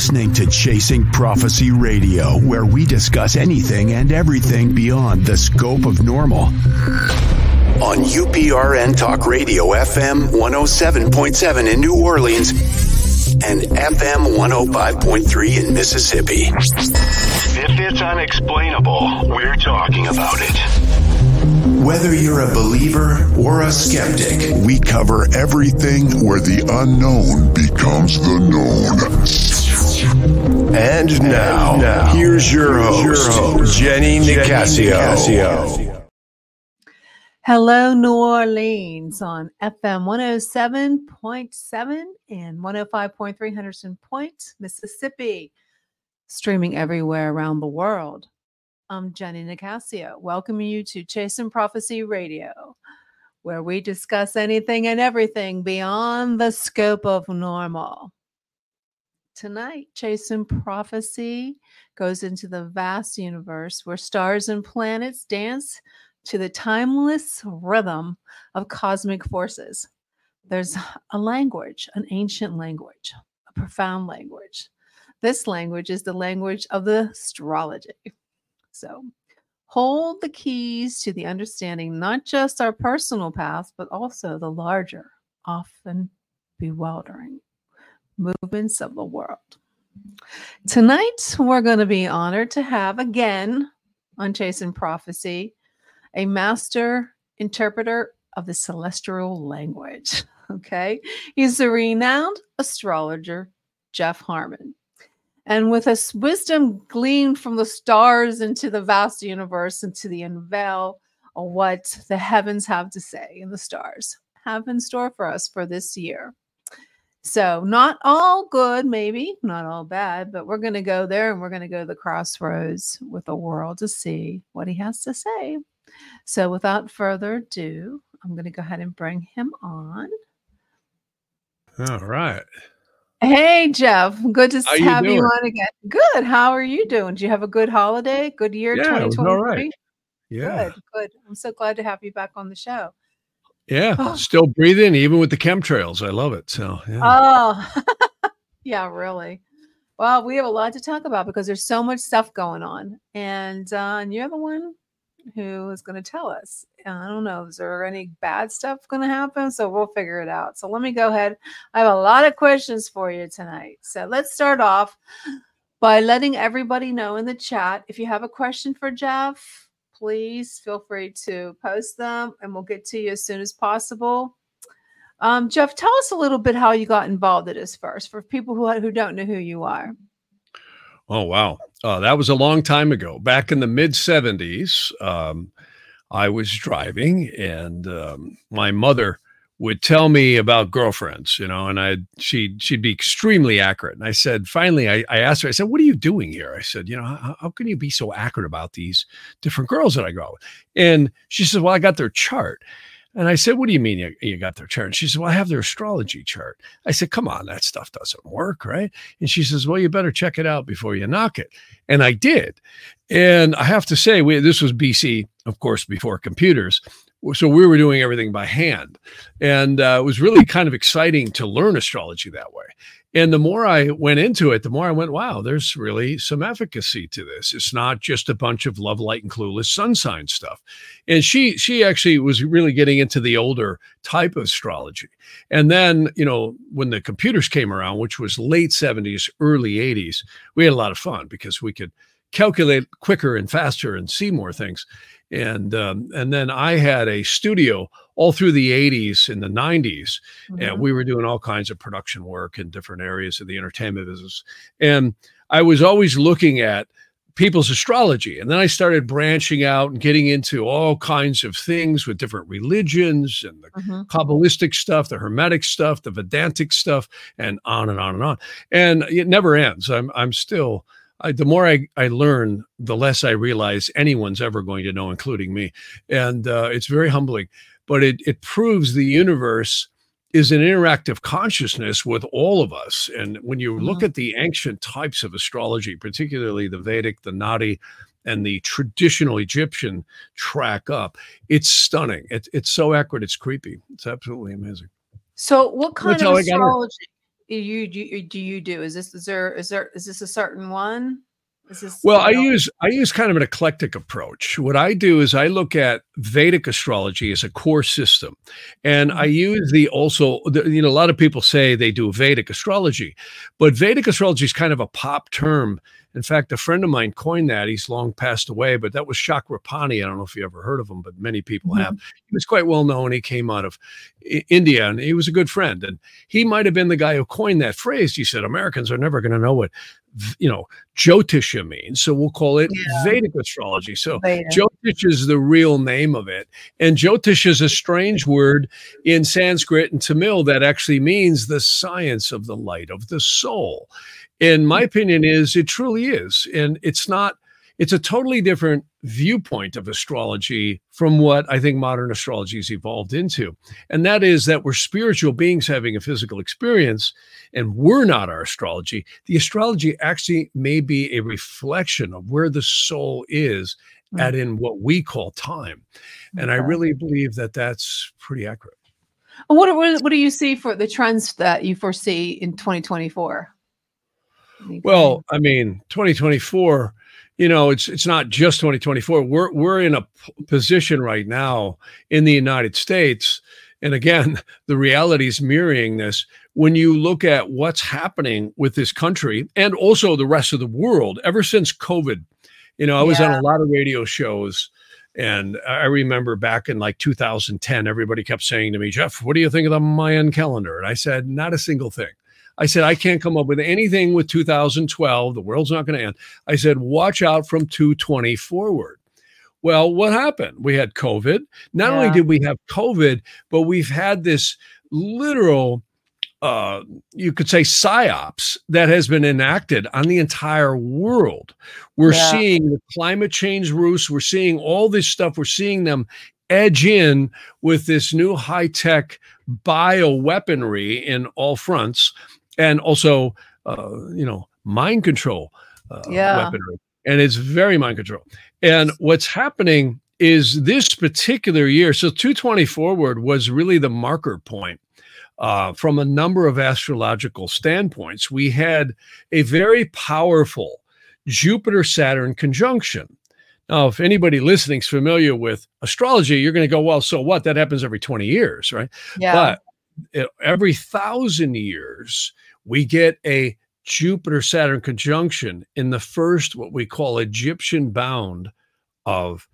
Listening to Chasing Prophecy Radio, where we discuss anything and everything beyond the scope of normal. On UPRN Talk Radio, FM 107.7 in New Orleans and FM 105.3 in Mississippi. If it's unexplainable, we're talking about it. Whether you're a believer or a skeptic, We cover everything where the unknown becomes the known. And now, here's your host, Jenny Nicasio. Hello, New Orleans on FM 107.7 and 105.3 Henderson Point, Mississippi, streaming everywhere around the world. I'm Jenny Nicasio, welcoming you to Chasing Prophecy Radio, where we discuss anything and everything beyond the scope of normal. Tonight, Chasing Prophecy goes into the vast universe where stars and planets dance to the timeless rhythm of cosmic forces. There's a language, an ancient language, a profound language. This language is the language of the astrology. So hold the keys to the understanding, not just our personal path, but also the larger, often bewildering movements of the world. Tonight, we're going to be honored to have again on Chasing Prophecy a master interpreter of the celestial language. Okay. He's the renowned astrologer, Jeff Harman. And with his wisdom gleaned from the stars into the vast universe, into the unveil of what the heavens have to say and the stars have in store for us for this year. So, not all good, maybe, not all bad, but we're going to go there and we're going to go to the crossroads with the world to see what he has to say. So, without further ado, I'm going to go ahead and bring him on. All right. Hey, Jeff, good to How have you doing? on again. Good. How are you doing? Do you have a good holiday? Good year, Yeah, it 2023? right. Yeah. Good, good. I'm so glad to have you back on the show. Yeah. Oh. Still breathing, even with the chemtrails. I love it. So, yeah. Oh, yeah, really. Well, we have a lot to talk about because there's so much stuff going on, and uh, and you're the one who is going to tell us. I don't know, is there any bad stuff going to happen? So we'll figure it out. So let me go ahead. I have a lot of questions for you tonight. So let's start off by letting everybody know in the chat if you have a question for Jeff. Please feel free to post them, and we'll get to you as soon as possible. Um, Jeff, tell us a little bit how you got involved in this first for people who, who don't know who you are. Oh, wow. Uh, that was a long time ago. Back in the mid 70s, um, I was driving and um, my mother would tell me about girlfriends, you know, and I she'd she'd be extremely accurate. And I said, finally, I, I asked her, I said, "What are you doing here?" I said, "You know, how, how can you be so accurate about these different girls that I go out with?" And she said, "Well, I got their chart." And I said, What do you mean you, you got their chart? And she said, Well, I have their astrology chart. I said, Come on, that stuff doesn't work, right? And she says, Well, you better check it out before you knock it. And I did. And I have to say, we, this was BC, of course, before computers. So we were doing everything by hand. And uh, it was really kind of exciting to learn astrology that way. And the more I went into it, the more I went, wow, there's really some efficacy to this. It's not just a bunch of love, light, and clueless sun sign stuff. And she she actually was really getting into the older type of astrology. And then, you know, when the computers came around, which was late 70s, early 80s, we had a lot of fun because we could calculate quicker and faster and see more things. And um, and then I had a studio all through the 80s and the 90s Mhm. and we were doing all kinds of production work in different areas of the entertainment business and i was always looking at people's astrology and then i started branching out and getting into all kinds of things with different religions and the Mhm. kabbalistic stuff the hermetic stuff the vedantic stuff and on and on and on and it never ends i'm i'm still I, the more I, I learn, the less I realize anyone's ever going to know, including me. And uh, it's very humbling, but it, it proves the universe is an interactive consciousness with all of us. And when you look at the ancient types of astrology, particularly the Vedic, the Nadi, and the traditional Egyptian track up, it's stunning. It, it's so accurate, it's creepy. It's absolutely amazing. So, what kind That's of how got her. astrology? You do do you do? Is this is there is there is this a certain one? Well, I use I use kind of an eclectic approach. What I do is I look at Vedic astrology as a core system, and I use the also the, you know a lot of people say they do Vedic astrology, but Vedic astrology is kind of a pop term. In fact, a friend of mine coined that. He's long passed away, but that was Chakrapani. I don't know if you ever heard of him, but many people have. He was quite well known. He came out of India, and he was a good friend. And he might have been the guy who coined that phrase. He said Americans are never going to know what v- you know Jyotisha means, so we'll call it Yeah. Vedic astrology. So oh, Veda. Jyotish is the real name of it. And Jyotish is a strange word in Sanskrit and Tamil that actually means the science of the light of the soul. And my opinion is it truly is. And it's not, it's a totally different viewpoint of astrology from what I think modern astrology has evolved into. And that is that we're spiritual beings having a physical experience and we're not our astrology. The astrology actually may be a reflection of where the soul is hmm. at in what we call time. And I really believe that that's pretty accurate. What, what what do you see for the trends that you foresee in 2024? Well, I mean, 2024, you know, it's it's not just 2024. We're we're in a p- position right now in the United States, and again, the reality is mirroring this. When you look at what's happening with this country and also the rest of the world, ever since COVID, you know, I was on a lot of radio shows. And I remember back in like 2010, everybody kept saying to me, Jeff, what do you think of the Mayan calendar? And I said, not a single thing. I said, I can't come up with anything with 2012. The world's not going to end. I said, watch out from 220 forward. Well, what happened? We had COVID. Not only did we have COVID, but we've had this literal, uh, you could say, psyops that has been enacted on the entire world. We're Yeah. seeing the climate change roots. We're seeing all this stuff. We're seeing them edge in with this new high tech bioweaponry in all fronts and also uh, you know mind control uh, Yeah. weaponry and it's very mind control. And what's happening is this particular year so 220 forward was really the marker point uh, from a number of astrological standpoints. We had a very powerful jupiter saturn conjunction. Now if anybody listening is familiar with astrology you're going to go well so what? That happens every 20 years right? Yeah. but every thousand years, we get a Jupiter Saturn conjunction in the first, what we call Egyptian bound of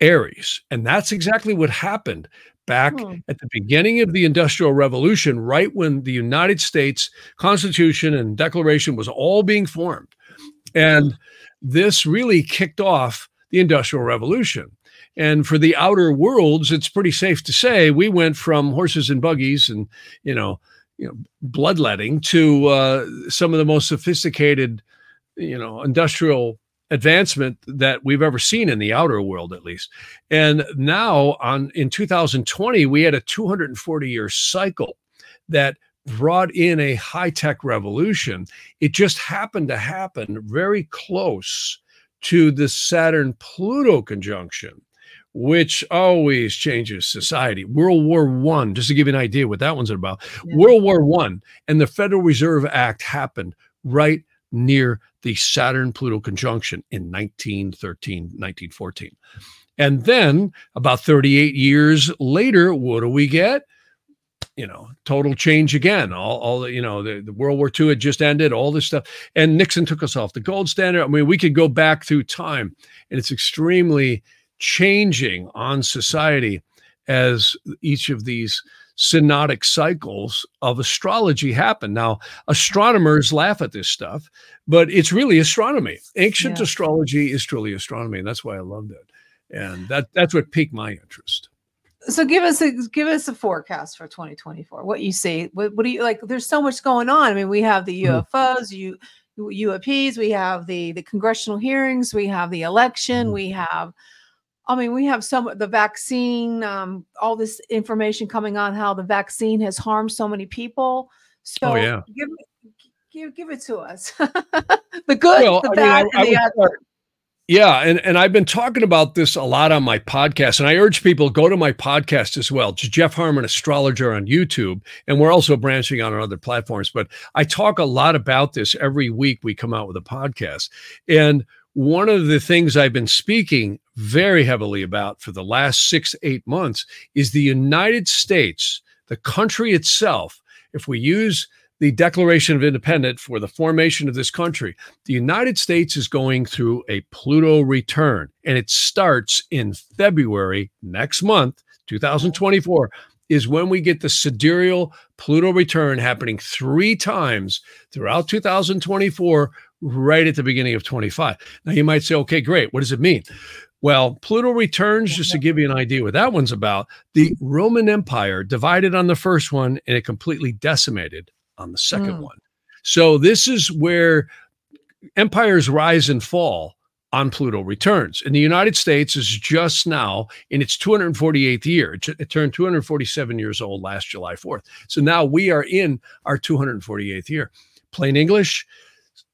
Aries. And that's exactly what happened back Hmm. at the beginning of the Industrial Revolution, right when the United States Constitution and Declaration was all being formed. And this really kicked off the Industrial Revolution. And for the outer worlds, it's pretty safe to say we went from horses and buggies and you know, you know, bloodletting to uh, some of the most sophisticated, you know, industrial advancement that we've ever seen in the outer world, at least. And now, on in 2020, we had a 240 year cycle that brought in a high tech revolution. It just happened to happen very close to the Saturn Pluto conjunction which always changes society. World War One, just to give you an idea what that one's about. Yeah. World War One and the Federal Reserve Act happened right near the Saturn Pluto conjunction in 1913, 1914. And then about 38 years later, what do we get? You know, total change again. All, all you know, the, the World War II had just ended, all this stuff. And Nixon took us off the gold standard. I mean, we could go back through time, and it's extremely changing on society as each of these synodic cycles of astrology happen. Now, astronomers laugh at this stuff, but it's really astronomy. Ancient Yeah. astrology is truly astronomy, and that's why I loved it. And that that's what piqued my interest. so give us a give us a forecast for 2024 what you see what, what do you like there's so much going on i mean we have the ufos you uaps we have the the congressional hearings we have the election Mhm. we have i mean we have some the vaccine um all this information coming on how the vaccine has harmed so many people so Oh, yeah. give give give it to us the good Well, the I mean, I- bad I and the would other Yeah, and, and I've been talking about this a lot on my podcast, and I urge people go to my podcast as well. It's Jeff Harman, astrologer on YouTube, and we're also branching out on other platforms. But I talk a lot about this every week. We come out with a podcast, and one of the things I've been speaking very heavily about for the last six eight months is the United States, the country itself. If we use the Declaration of Independence for the formation of this country, the United States is going through a Pluto return, and it starts in February next month, 2024. Is when we get the sidereal Pluto return happening three times throughout 2024, right at the beginning of 25. Now, you might say, okay, great. What does it mean? Well, Pluto returns, just to give you an idea what that one's about. The Roman Empire divided on the first one and it completely decimated on the second mm. one. So this is where empires rise and fall on Pluto returns. And the United States is just now in its 248th year. It, it, turned 247 years old last July 4th. So now we are in our 248th year. Plain English,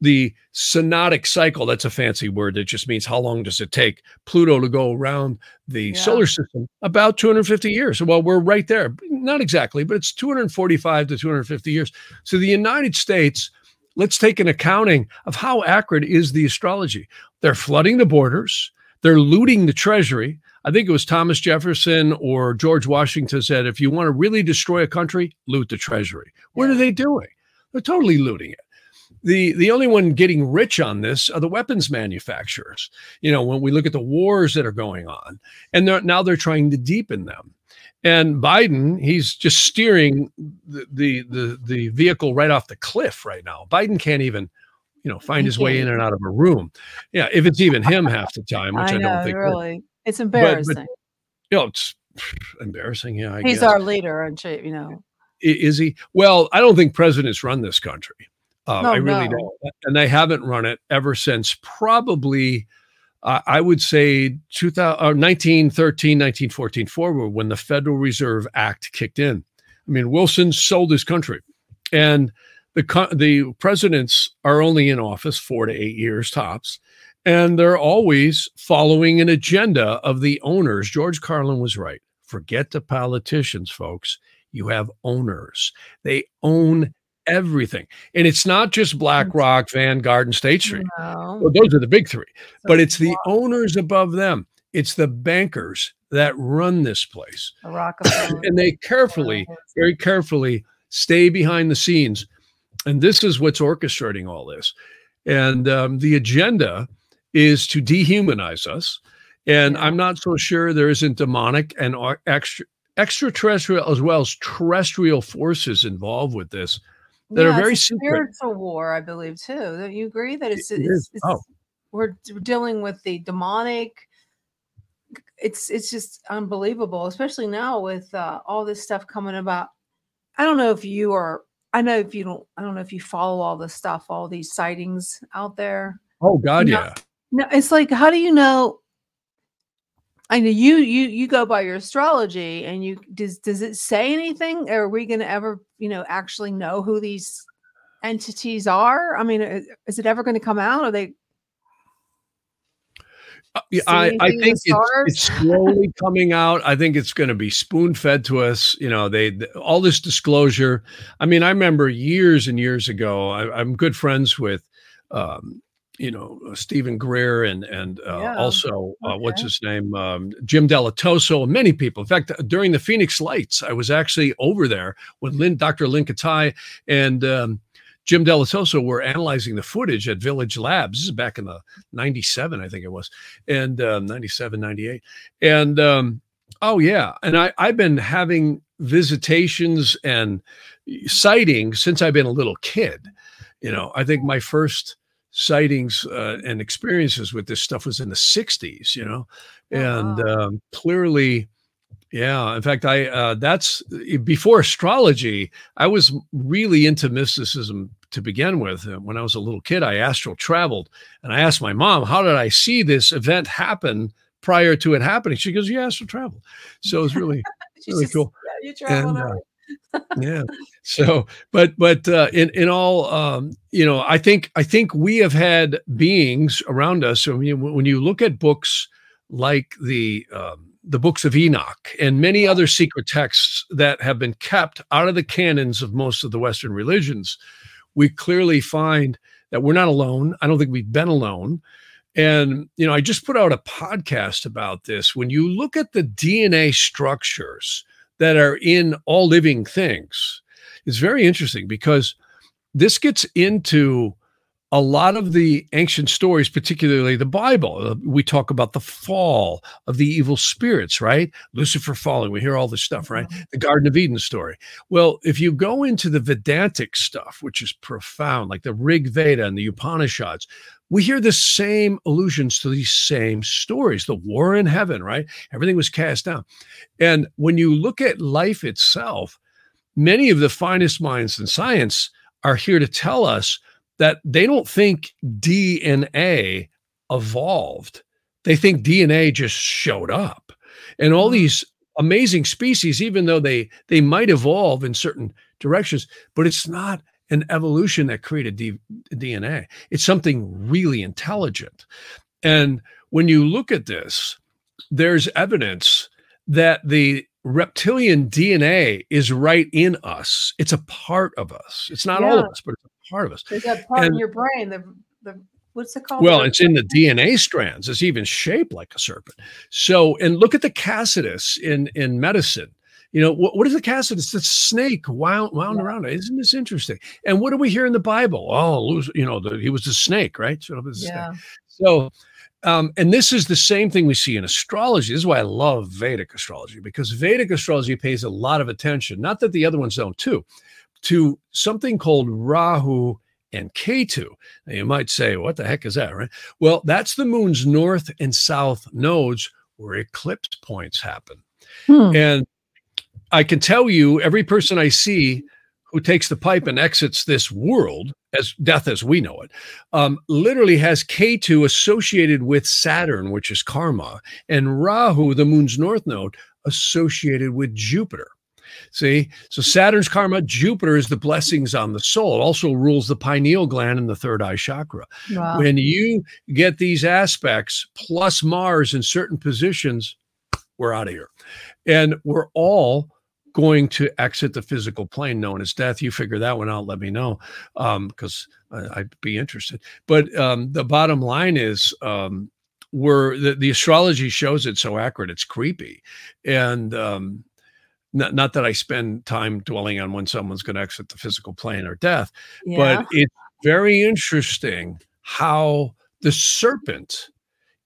the synodic cycle, that's a fancy word that just means how long does it take Pluto to go around the yeah. solar system? About 250 years. Well, we're right there. Not exactly, but it's 245 to 250 years. So the United States, let's take an accounting of how accurate is the astrology. They're flooding the borders, they're looting the treasury. I think it was Thomas Jefferson or George Washington said, if you want to really destroy a country, loot the treasury. What are they doing? They're totally looting it the the only one getting rich on this are the weapons manufacturers. You know, when we look at the wars that are going on, and they're, now they're trying to deepen them. And Biden, he's just steering the, the the the vehicle right off the cliff right now. Biden can't even, you know, find his way in and out of a room. Yeah, if it's even him half the time, which I, I know, don't think really, it's embarrassing. But, but, you know, it's embarrassing. Yeah, I he's guess. our leader, and you know, is he? Well, I don't think presidents run this country. Um, no, I really no. don't. And they haven't run it ever since probably, uh, I would say 2000, uh, 1913, 1914 forward when the Federal Reserve Act kicked in. I mean, Wilson sold his country. And the, the presidents are only in office four to eight years tops. And they're always following an agenda of the owners. George Carlin was right. Forget the politicians, folks. You have owners. They own everything. And it's not just BlackRock, Vanguard, and State Street. No. Well, those are the big three, so but it's the owners above them. It's the bankers that run this place. and they carefully, very carefully stay behind the scenes. And this is what's orchestrating all this. And um, the agenda is to dehumanize us. And. I'm not so sure there isn't demonic and extra, extraterrestrial as well as terrestrial forces involved with this that yeah, are very spiritual war, I believe too. Don't you agree that it's, it it's, it's oh. we're dealing with the demonic? It's it's just unbelievable, especially now with uh, all this stuff coming about. I don't know if you are. I know if you don't. I don't know if you follow all this stuff, all these sightings out there. Oh God, yeah. No, it's like how do you know I know you you you go by your astrology and you does does it say anything? Are we going to ever, you know, actually know who these entities are? I mean, is it ever going to come out? Are they uh, I, I think it's, it's, slowly coming out. I think it's going to be spoon fed to us. You know, they, they, all this disclosure. I mean, I remember years and years ago. I, am good friends with um, you know Steven Greer and and uh, yeah. also uh, okay. what's his name um, Jim Dilettoso and many people. In fact, during the Phoenix Lights, I was actually over there when Lynn, Dr. Lynn Kitei and um, Jim Dilettoso were analyzing the footage at Village Labs. This is back in the 97, I think it was, and um, 97, 98. And um, oh, yeah. And I, I've been having visitations and sightings since I've been a little kid. You know, I think my first sightings uh, and experiences with this stuff was in the 60s you know? And um, clearly yeah in fact i uh, that's eh, before astrology i was really into mysticism to begin with. When i was a little kid i astral traveled and i asked my mom how did i see this event happen prior to it happening? She goes you astral travel so it was really really just, cool. Yeah, you and, yeah. So, but but uh, in in all, um, you know, I think I think we have had beings around us. So you when you look at books like the um, the books of Enoch and many other secret texts that have been kept out of the canons of most of the Western religions, we clearly find that we're not alone. I don't think we've been alone. And, you know, I just put out a podcast about this. When you look at the DNA structures that are in all living things, it's very interesting because this gets into a lot of the ancient stories, particularly the Bible, uh, we talk about the fall of the evil spirits, right? Lucifer falling. We hear all this stuff, right? Mm-hmm. The Garden of Eden story. Well, if you go into the Vedantic stuff, which is profound, like the Rig Veda and the Upanishads, we hear the same allusions to these same stories the war in heaven, right? Everything was cast down. And when you look at life itself, many of the finest minds in science are here to tell us that they don't think DNA evolved. They think DNA just showed up. And all mm-hmm. these amazing species, even though they they might evolve in certain directions, but it's not an evolution that created D- DNA. It's something really intelligent. And when you look at this, there's evidence that the reptilian DNA is right in us. It's a part of us. It's not yeah. all of us, but it's a part of us. There's that part and, in your brain, the, the what's it called? Well, it's in the DNA strands. It's even shaped like a serpent. So, and look at the caduceus in in medicine. You know, what, what is the caduceus? It's a snake wound, wound yeah. around. Isn't this interesting? And what do we hear in the Bible? Oh, you know, the, he was the snake, right? So, yeah. so um, and this is the same thing we see in astrology. This is why I love Vedic astrology because Vedic astrology pays a lot of attention. Not that the other ones don't too, to something called Rahu and Ketu. Now you might say, what the heck is that, right? Well, that's the moon's north and south nodes where eclipse points happen. Hmm. And I can tell you, every person I see who takes the pipe and exits this world as death as we know it, um, literally has Ketu associated with Saturn, which is karma, and Rahu, the moon's north node, associated with Jupiter. See, so Saturn's karma, Jupiter is the blessings on the soul. It also rules the pineal gland and the third eye chakra. Wow. When you get these aspects plus Mars in certain positions, we're out of here. And we're all going to exit the physical plane known as death. You figure that one out, let me know because um, I'd be interested. But um, the bottom line is, um, we're the, the astrology shows it so accurate, it's creepy. And um, not, not that I spend time dwelling on when someone's going to exit the physical plane or death, yeah. but it's very interesting how the serpent,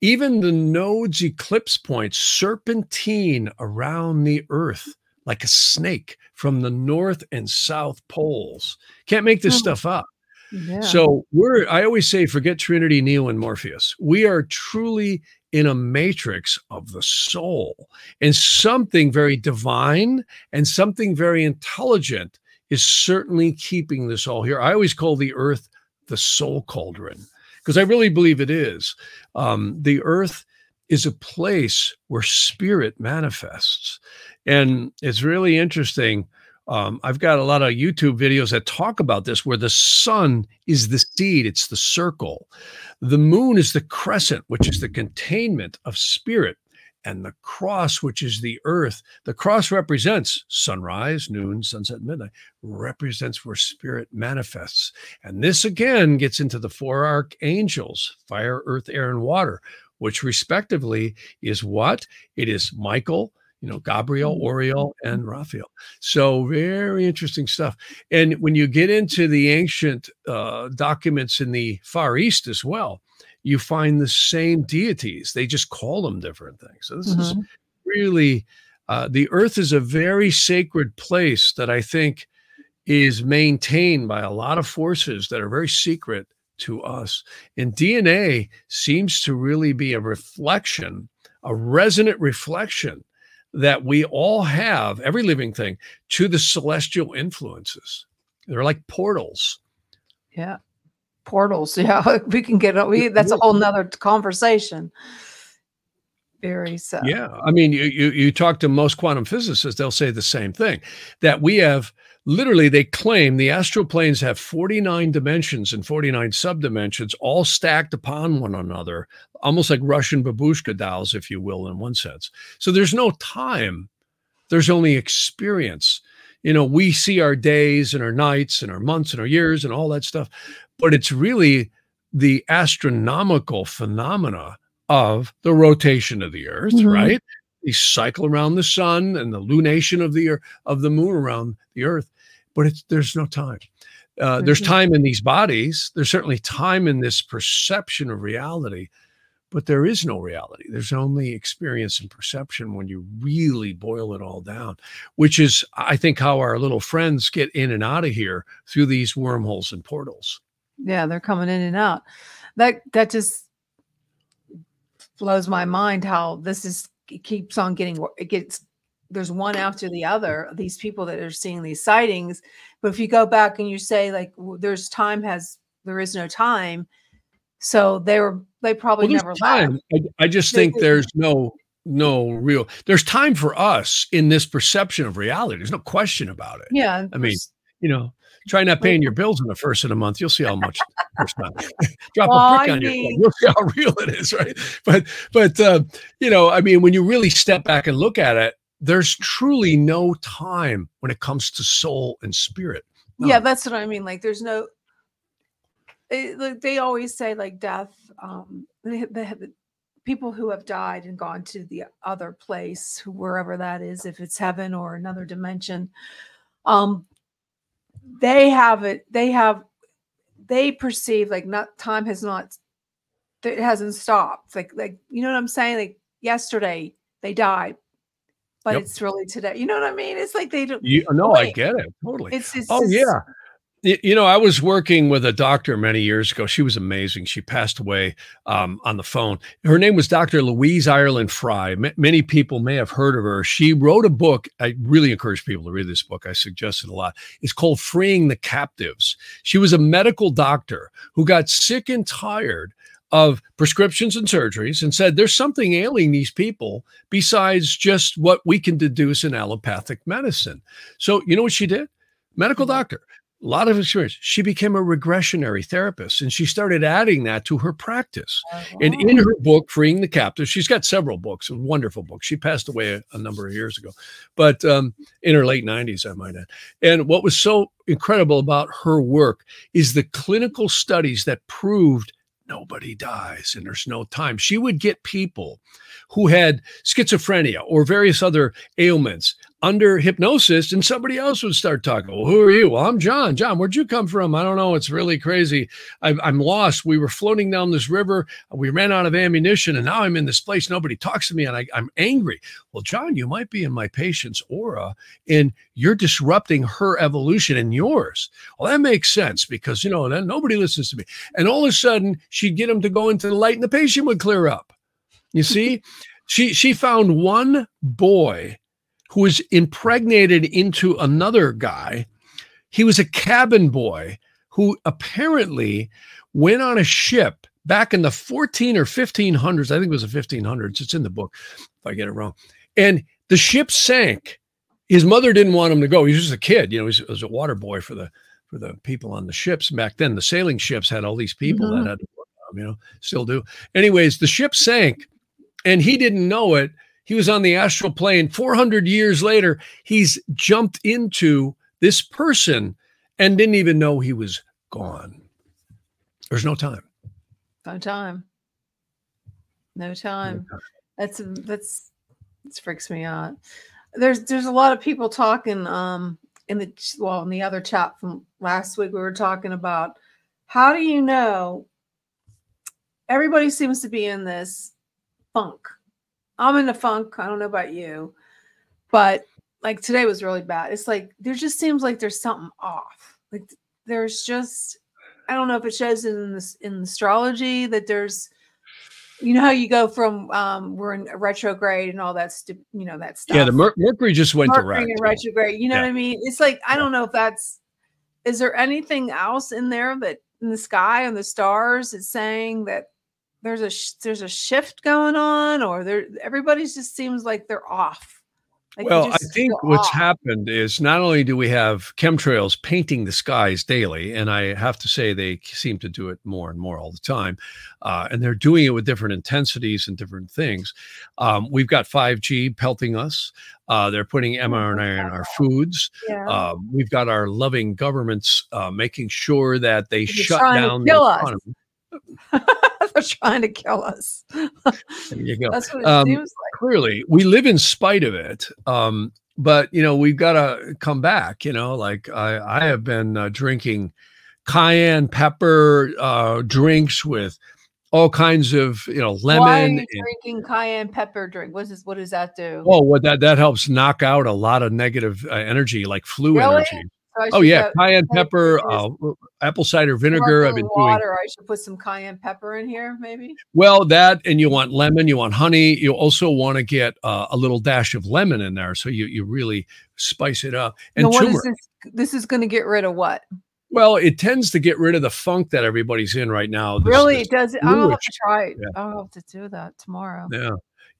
even the node's eclipse points, serpentine around the earth like a snake from the north and south poles. Can't make this oh. stuff up. Yeah. So we're, I always say, forget Trinity, Neo, and Morpheus. We are truly in a matrix of the soul. And something very divine and something very intelligent is certainly keeping this all here. I always call the earth the soul cauldron because I really believe it is. Um, the earth is a place where spirit manifests. And it's really interesting. Um, I've got a lot of YouTube videos that talk about this, where the sun is the seed, it's the circle. The moon is the crescent, which is the containment of spirit. And the cross, which is the earth, the cross represents sunrise, noon, sunset, midnight, represents where spirit manifests. And this again gets into the four archangels fire, earth, air, and water, which respectively is what? It is Michael, you know, Gabriel, mm-hmm. And mm-hmm. Raphael. So very interesting stuff. And when you get into the ancient uh, documents in the Far East as well, you find the same deities. They just call them different things. So this mm-hmm. is really uh, the earth is a very sacred place that I think is maintained by a lot of forces that are very secret to us. And DNA seems to really be a reflection, a resonant reflection that we all have, every living thing, to the celestial influences. They're like portals. Yeah. Portals. Yeah. We can get we that's a whole nother conversation. Very so. Uh, yeah. I mean, you, you, you talk to most quantum physicists, they'll say the same thing that we have literally, they claim the astral planes have 49 dimensions and 49 subdimensions all stacked upon one another, almost like Russian babushka dolls, if you will, in one sense. So there's no time, there's only experience. You know, we see our days and our nights and our months and our years and all that stuff, but it's really the astronomical phenomena of the rotation of the earth, mm-hmm. right? The cycle around the sun and the lunation of the of the moon around the earth. But it's there's no time. Uh, there's mm-hmm. time in these bodies. There's certainly time in this perception of reality, but there is no reality. There's only experience and perception when you really boil it all down, which is, I think, how our little friends get in and out of here through these wormholes and portals. Yeah, they're coming in and out. That that just blows my mind how this is it keeps on getting it gets there's one after the other these people that are seeing these sightings but if you go back and you say like there's time has there is no time so they were they probably well, never time I, I, just think there's no no real there's time for us in this perception of reality there's no question about it yeah i mean you know Try not paying your bills in the first of the month. You'll see how much. Drop well, a brick on mean, your You'll see how real it is, right? But but uh, you know, I mean, when you really step back and look at it, there's truly no time when it comes to soul and spirit. Yeah, that's what I mean. Like, there's no. It, like they always say, like death. Um, they, they have people who have died and gone to the other place, wherever that is, if it's heaven or another dimension. Um, they have it they have they perceive like not time has not it hasn't stopped like like you know what i'm saying like yesterday they died but yep. it's really today you know what i mean it's like they don't you, no i get it totally it's, it's oh yeah you know, I was working with a doctor many years ago. She was amazing. She passed away um, on the phone. Her name was Dr. Louise Ireland Frey. M- many people may have heard of her. She wrote a book. I really encourage people to read this book. I suggest it a lot. It's called Freeing the Captives. She was a medical doctor who got sick and tired of prescriptions and surgeries and said there's something ailing these people besides just what we can deduce in allopathic medicine. So, you know what she did? Medical mm-hmm. doctor a lot of experience. She became a regressionary therapist and she started adding that to her practice. And in her book, Freeing the Captive, she's got several books, a wonderful book. She passed away a, a number of years ago, but um, in her late 90s, I might add. And what was so incredible about her work is the clinical studies that proved nobody dies and there's no time. She would get people who had schizophrenia or various other ailments under hypnosis and somebody else would start talking. Well, who are you? Well, I'm John. John, where'd you come from? I don't know. It's really crazy. I, am lost. We were floating down this river. We ran out of ammunition and now I'm in this place. Nobody talks to me and I, I'm angry. Well, John, you might be in my patient's aura and you're disrupting her evolution and yours. Well, that makes sense because, you know, then nobody listens to me. And all of a sudden she'd get him to go into the light and the patient would clear up. You see, she, she found one boy who was impregnated into another guy. He was a cabin boy who apparently went on a ship back in the 14 or 1500s. I think it was the 1500s. It's in the book, if I get it wrong. And the ship sank. His mother didn't want him to go. He was just a kid, you know. He was, a water boy for the for the people on the ships back then. The sailing ships had all these people mm-hmm. that had to work on, you know, still do. Anyways, the ship sank, and he didn't know it. He was on the astral plane. 400 years later, he's jumped into this person and didn't even know he was gone. There's no time. No time. No time. That's that's this freaks me out. There's there's a lot of people talking um in the well in the other chat from last week we were talking about how do you know everybody seems to be in this funk I'm in a funk. I don't know about you, but like today was really bad. It's like there just seems like there's something off. Like there's just I don't know if it shows in this in astrology that there's you know how you go from um we're in retrograde and all that stu- you know that stuff. Yeah, the Mer- Mercury just went Mercury direct. retrograde. You know yeah. what I mean? It's like I don't know if that's is there anything else in there that in the sky and the stars is saying that there's a sh- there's a shift going on, or there everybody's just seems like they're off. Like well, I think what's off. happened is not only do we have chemtrails painting the skies daily, and I have to say they seem to do it more and more all the time, uh, and they're doing it with different intensities and different things. Um, we've got 5G pelting us. Uh, they're putting mRNA in our foods. Yeah. Um, we've got our loving governments uh, making sure that they They're shut down the kill us. they're trying to kill us. There you go. That's what it Um, seems like. clearly we live in spite of it um but you know we've got to come back you know like i i have been uh, drinking cayenne pepper uh drinks with all kinds of you know Why are lemon you and, drinking cayenne pepper drink? What does what does that do? oh what that that helps knock out a lot of negative uh, energy like flu Really? energy So oh yeah cayenne pepper uh, apple cider vinegar i've been sparkling doing water. I should put some cayenne pepper in here, maybe. Well, that and you want lemon, you want honey. You also want to get uh, a little dash of lemon in there, so you you really spice it up. And now, what is turmeric. this? This is going to get rid of what? Well, it tends to get rid of the funk that everybody's in right now. This- really, this it does. I'll have to try it. Yeah. I'll have to do that tomorrow. Yeah.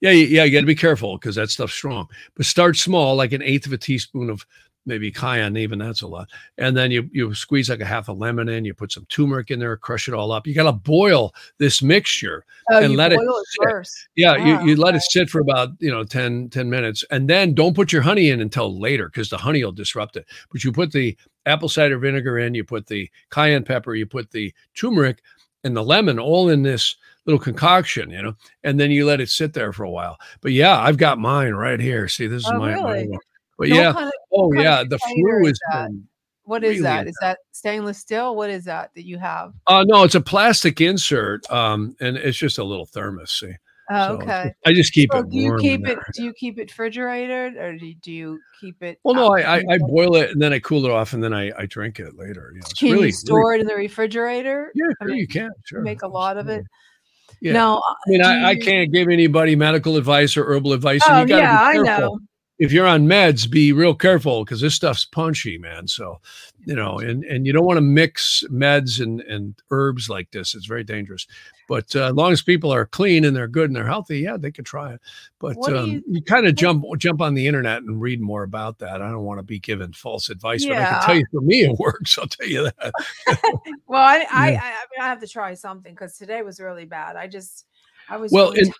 Yeah, yeah, you got to be careful because that stuff's strong. But start small, like an eighth of a teaspoon of maybe cayenne, even that's a lot. And then you you squeeze like a half a lemon in, you put some turmeric in there, crush it all up. You got to boil this mixture Oh, and you let it boil it, first. Yeah, Ah, you, you let it sit for about, you know, 10, 10 minutes. And then don't put your honey in until later because the honey will disrupt it. But you put the apple cider vinegar in, you put the cayenne pepper, you put the turmeric and the lemon all in this little concoction, you know, and then you let it sit there for a while. But yeah, I've got mine right here. See, this is Oh, my, my really? one. But yeah, kind of- oh yeah, the flu is is that? what is really that? Is that stainless steel? What is that that you have? uh no, it's a plastic insert. Um, and it's just a little thermos. See. Oh, So okay. I just keep So it do you keep it? Do you keep it refrigerated, or do you, do you keep it? Well, no, I, I, I boil it and then I cool it off and then I, I drink it later. You know, it's Can really you store it in the refrigerator? Yeah, I mean, you can. Sure. Make a lot of it. Yeah. No, I mean, I, I can't give anybody medical advice or herbal advice. Oh you yeah, I know. If you're on meds, be real careful because this stuff's punchy, man. So, you know, and and you don't want to mix meds and and herbs like this. It's very dangerous. But uh, as long as people are clean and they're good and they're healthy, yeah, they could try it. But um, you- you, kind of jump jump on the internet and read more about that. I don't want to be given false advice, but I can tell you for me it works. I'll tell you that. Well, I I, Yeah. I, I mean, I have to try something because today was really bad. I just I was Well, really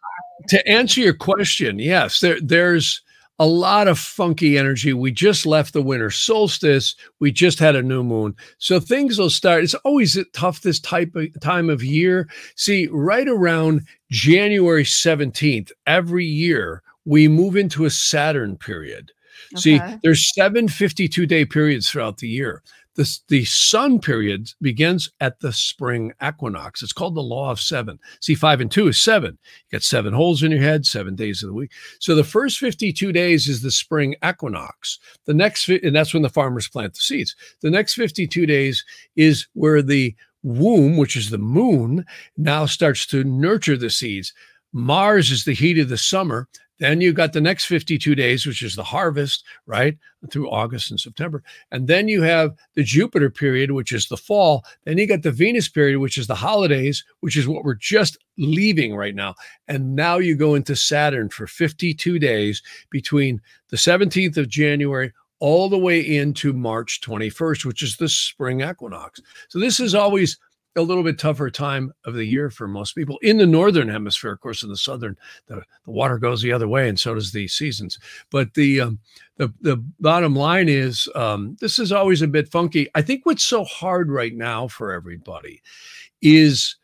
to answer your question, yes, there there's a lot of funky energy. We just left the winter solstice. We just had a new moon. So things will start. It's always tough this type of time of year. See, right around January 17th, every year, we move into a Saturn period. See, there's seven 52 day periods throughout the year. The, the sun period begins at the spring equinox. It's called the law of seven. See, five and two is seven. You got seven holes in your head, seven days of the week. So the first 52 days is the spring equinox. The next, and that's when the farmers plant the seeds. The next 52 days is where the womb, which is the moon, now starts to nurture the seeds. Mars is the heat of the summer. Then you got the next 52 days, which is the harvest, right? Through August and September. And then you have the Jupiter period, which is the fall. Then you got the Venus period, which is the holidays, which is what we're just leaving right now. And now you go into Saturn for 52 days between the 17th of January all the way into March 21st, which is the spring equinox. So this is always a little bit tougher time of the year for most people in the northern hemisphere. Of course, in the southern, the, the water goes the other way, and so does the seasons. But the um, the the bottom line is um, this is always a bit funky. I think what's so hard right now for everybody is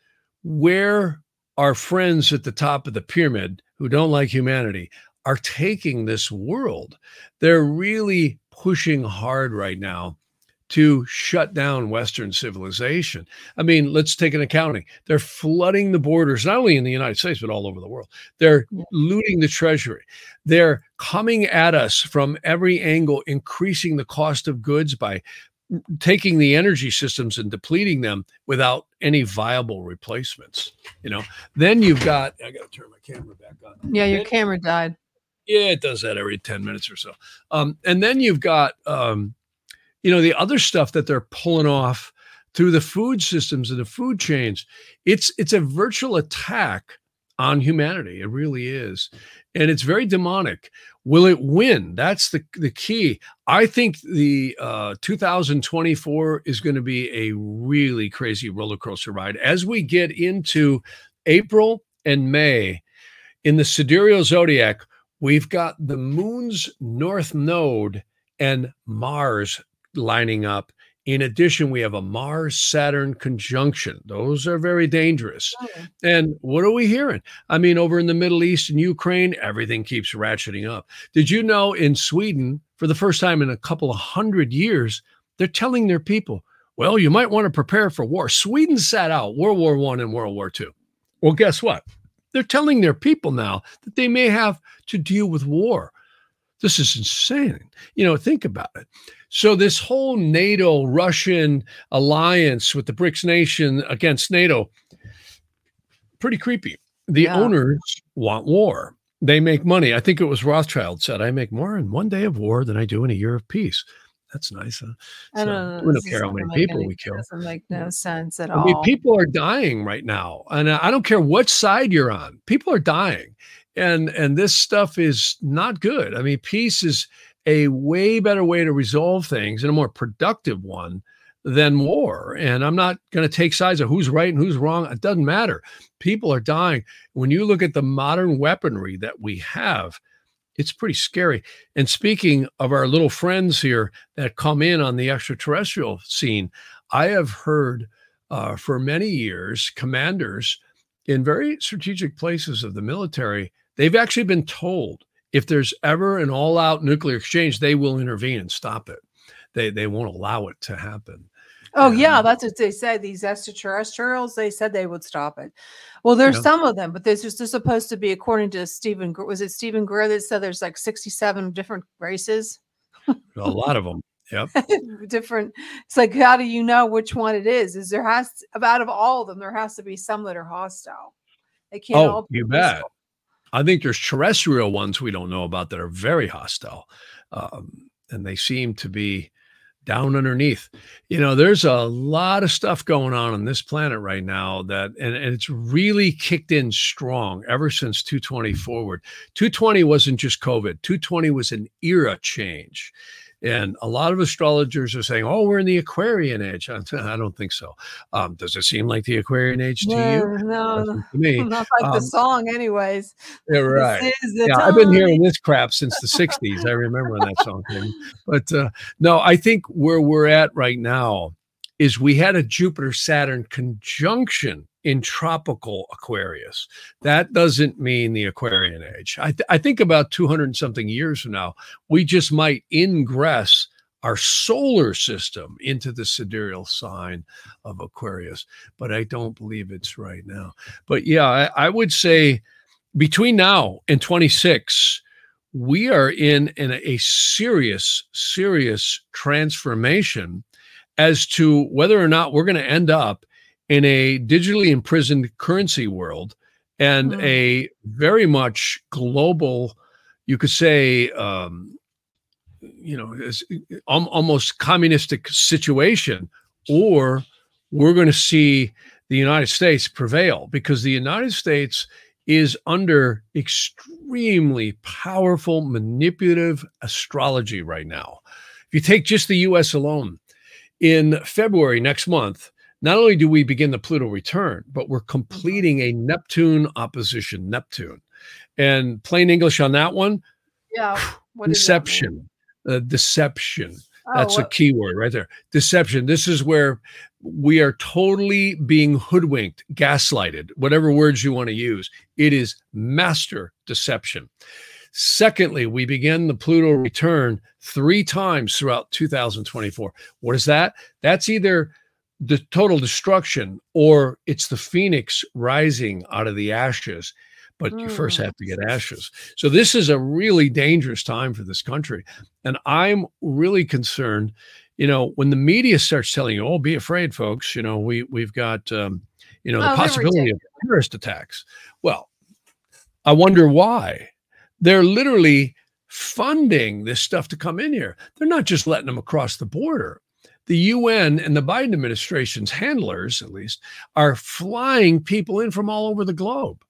where our friends at the top of the pyramid who don't like humanity are taking this world. They're really pushing hard right now to shut down Western civilization. I mean, let's take an accounting. They're flooding the borders, not only in the United States, but all over the world. They're looting the treasury. They're coming at us from every angle, increasing the cost of goods by taking the energy systems and depleting them without any viable replacements. You know, then you've got, I got to turn my camera back on. Yeah, your Then- camera died. yeah, it does that every 10 minutes or so. Um, and then you've got, um, you know, the other stuff that they're pulling off through the food systems and the food chains. It's it's a virtual attack on humanity. It really is. And it's very demonic. Will it win? That's the, the key. I think the uh, 2024 is going to be a really crazy roller coaster ride. As we get into April and May in the sidereal zodiac, we've got the moon's north node and Mars lining up in addition, we have a Mars Saturn conjunction. Those are very dangerous. And what are we hearing? I mean, over in the Middle East and Ukraine, everything keeps ratcheting up. Did you know in Sweden, for the first time in a couple of hundred years, they're telling their people, well, you might want to prepare for war. Sweden sat out World War One and World War Two. Well, guess what? They're telling their people now that they may have to deal with war. This is insane. You know, think about it. So, this whole NATO Russian alliance with the BRICS nation against NATO, pretty creepy. The yeah. owners want war. They make money. I think it was Rothschild said, I make more in one day of war than I do in a year of peace. That's nice. Huh? I don't know. We don't care how many people any, we kill. Doesn't make no sense at I all. Mean, people are dying right now, and I don't care what side you're on. People are dying, and and this stuff is not good. I mean, peace is a way better way to resolve things and a more productive one than war. And I'm not going to take sides of who's right and who's wrong. It doesn't matter. People are dying. When you look at the modern weaponry that we have, it's pretty scary. And speaking of our little friends here that come in on the extraterrestrial scene, I have heard uh, for many years commanders in very strategic places of the military, they've actually been told if there's ever an all out nuclear exchange, they will intervene and stop it. They, they won't allow it to happen. Oh and, yeah, that's what they said. These extraterrestrials, they said they would stop it. Well, there's yeah. some of them, but there's just supposed to be, according to Steven, was it Steven Greer that said there's like 67 different races? a lot of them. Yep. different. It's like, how do you know which one it is? Is there has to, out of all of them, there has to be some that are hostile. They can't oh, all. you bet. I think there's terrestrial ones we don't know about that are very hostile, um, and they seem to be down underneath. You know, there's a lot of stuff going on on this planet right now that, and, and it's really kicked in strong ever since 220 forward. 220 wasn't just COVID. 220 was an era change. And a lot of astrologers are saying, "Oh, we're in the Aquarian age." I don't think so. Um, does it seem like the Aquarian age to yeah, you? No, to me. not like um, the song, anyways. Yeah, right. Yeah, I've been hearing this crap since the '60s. I remember when that song came. But uh, no, I think where we're at right now is we had a Jupiter Saturn conjunction in tropical Aquarius. That doesn't mean the Aquarian age. I, th- I think about 200 something years from now, we just might ingress our solar system into the sidereal sign of Aquarius, but I don't believe it's right now. But yeah, I, I would say between now and 26, we are in, in a serious, serious transformation as to whether or not we're going to end up in a digitally imprisoned currency world and mm. a very much global, you could say, um, you know, um, almost communistic situation, or we're going to see the United States prevail because the United States is under extremely powerful manipulative astrology right now. If you take just the US alone, in February next month, not only do we begin the Pluto return, but we're completing a Neptune opposition, Neptune. And plain English on that one, yeah, deception. Uh, deception. Oh, That's what? a key word right there. Deception. This is where we are totally being hoodwinked, gaslighted, whatever words you want to use. It is master deception. Secondly, we begin the Pluto return three times throughout 2024. What is that? That's either the total destruction or it's the phoenix rising out of the ashes. But you first mm. have to get ashes. So this is a really dangerous time for this country. And i'm really concerned you know when the media starts telling you oh be afraid folks. You know we we've got um, you know the oh, possibility of terrorist attacks. Well i wonder why they're literally funding this stuff to come in here they're not just letting them across the border the UN and the Biden administration's handlers, at least, are flying people in from all over the globe.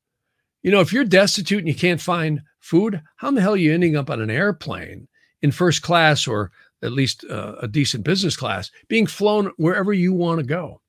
You know, if you're destitute and you can't find food, how in the hell are you ending up on an airplane in first class or at least uh, a decent business class, being flown wherever you want to go?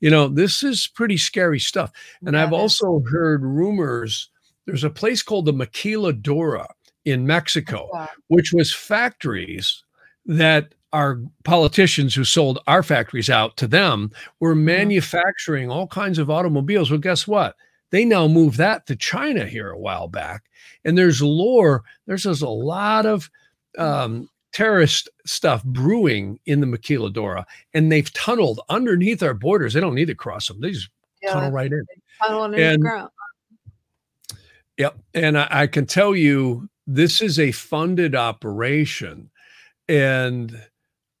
You know, this is pretty scary stuff. And I've also heard rumors there's a place called the Maquiladora in Mexico, which was factories that our politicians who sold our factories out to them were mm-hmm. manufacturing all kinds of automobiles. Well, guess what? They now moved that to China here a while back. And there's lore, there's just a lot of um, terrorist stuff brewing in the Maquiladora, and they've tunneled underneath our borders. They don't need to cross them, they just yeah, tunnel right in. Tunnel and, Yep. And I, I can tell you this is a funded operation. And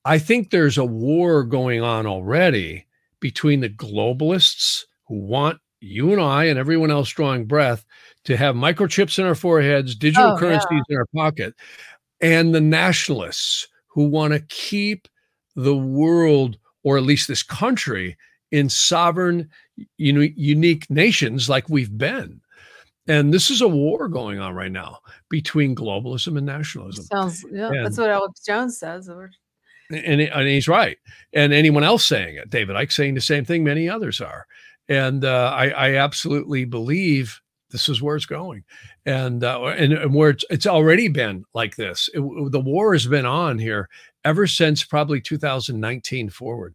I think there's a war going on already between the globalists who want you and I and everyone else drawing breath to have microchips in our foreheads, digital oh, currencies yeah. in our pocket, and the nationalists who want to keep the world, or at least this country, in sovereign, you know, unique nations like we've been. And this is a war going on right now between globalism and nationalism. Sounds yeah, and, that's what Alex Jones says. And, and he's right. And anyone else saying it, David Icke saying the same thing, many others are. And uh, I, I, absolutely believe this is where it's going, and uh, and, and, where it's, it's already been like this. It, the war has been on here ever since probably 2019 forward.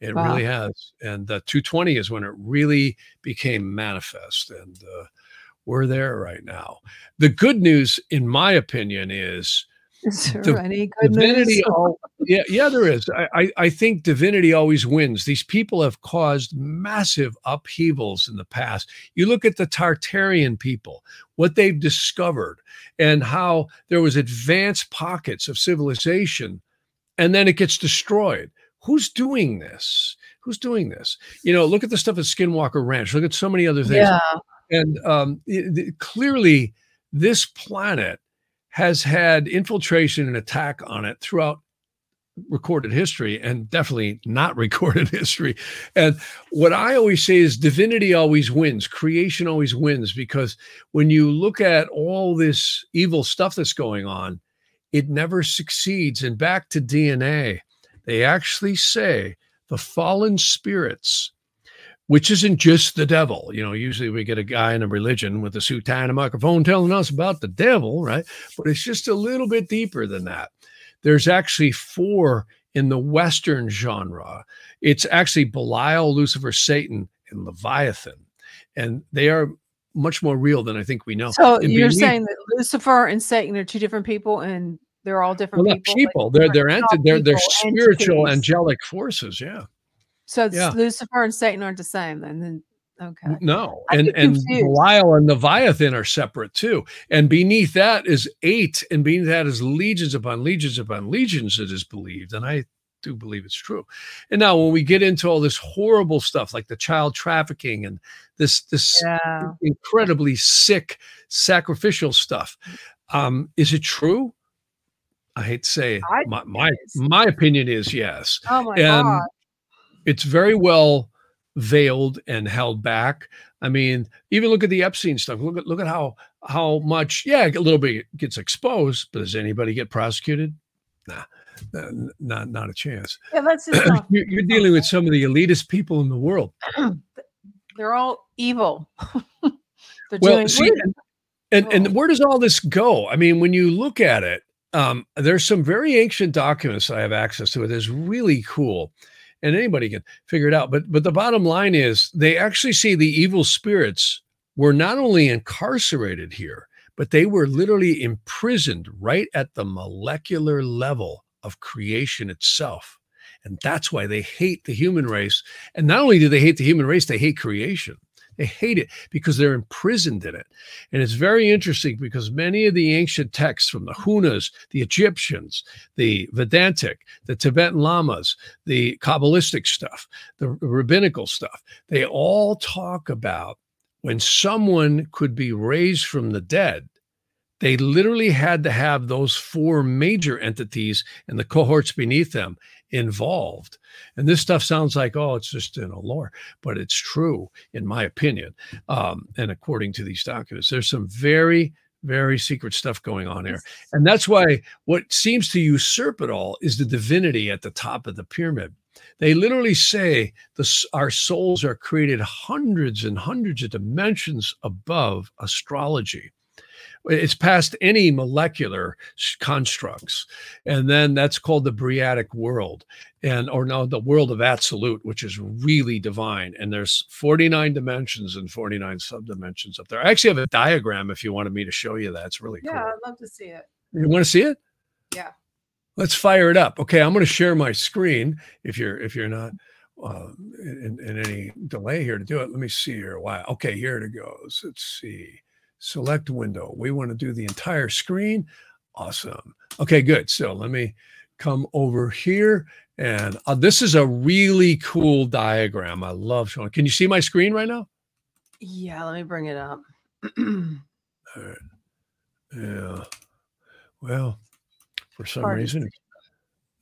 It wow. really has, and uh, 220 is when it really became manifest, and uh, we're there right now. The good news, in my opinion, is is there any good divinity all, oh. yeah, yeah, there is. I, I think divinity always wins. These people have caused massive upheavals in the past. You look at the Tartarian people, what they've discovered, and how there was advanced pockets of civilization, and then it gets destroyed. Who's doing this? Who's doing this? You know, look at the stuff at Skinwalker Ranch. Look at so many other things. Yeah. And um, it, it, clearly, this planet has had infiltration and attack on it throughout recorded history and definitely not recorded history. And what I always say is divinity always wins, creation always wins, because when you look at all this evil stuff that's going on, it never succeeds. And back to DNA, they actually say the fallen spirits which isn't just the devil. You know, usually we get a guy in a religion with a suit tie and a microphone telling us about the devil, right? But it's just a little bit deeper than that. There's actually four in the Western genre. It's actually Belial, Lucifer, Satan, and Leviathan. And they are much more real than I think we know. So and you're beneath, saying that Lucifer and Satan are two different people and they're all different well, people. people. Like they're they're they're they're spiritual entities. angelic forces. Yeah. So yeah. Lucifer and Satan aren't the same then. then okay. No. and and Belial and Leviathan are separate too. And beneath that is eight, and beneath that is legions upon legions upon legions, it is believed. And I do believe it's true. And now when we get into all this horrible stuff like the child trafficking and this this yeah. incredibly sick sacrificial stuff, um, is it true? I hate to say it. my my, my opinion is yes. Oh my and, god it's very well veiled and held back. I mean, even look at the Epstein stuff. Look at look at how how much yeah, a little bit gets exposed, but does anybody get prosecuted? Nah, not not a chance. Yeah, that's just you're, you're dealing with some of the elitist people in the world. They're all evil. well, see, and, and, and where does all this go? I mean, when you look at it, um, there's some very ancient documents I have access to. It is really cool and anybody can figure it out. But but the bottom line is they actually see the evil spirits were not only incarcerated here, but they were literally imprisoned right at the molecular level of creation itself. And that's why they hate the human race. And not only do they hate the human race, they hate creation. They hate it because they're imprisoned in it. And it's very interesting because many of the ancient texts from the Hunas, the Egyptians, the Vedantic, the Tibetan Lamas, the Kabbalistic stuff, the rabbinical stuff, they all talk about when someone could be raised from the dead. They literally had to have those four major entities and the cohorts beneath them involved. And this stuff sounds like, oh, it's just in a lore, but it's true, in my opinion. Um, and according to these documents, there's some very, very secret stuff going on here. And that's why what seems to usurp it all is the divinity at the top of the pyramid. They literally say the, our souls are created hundreds and hundreds of dimensions above astrology it's past any molecular constructs. And then that's called the briatic world. And or no the world of absolute which is really divine. And there's 49 dimensions and 49 subdimensions up there. I actually have a diagram if you wanted me to show you that. It's really yeah cool. i'd love to see it. You want to see it? Yeah. Let's fire it up. Okay i'm going to share my screen if you're if you're not uh, in, in any delay here to do it. Let me see here. Why okay here it goes. Let's see select window. We want to do the entire screen. Awesome. Okay, good. So let me come over here. And uh, this is a really cool diagram. I love showing. Can you see my screen right now? Yeah, let me bring it up. All right. Yeah. Well, for some Pardon. reason, it's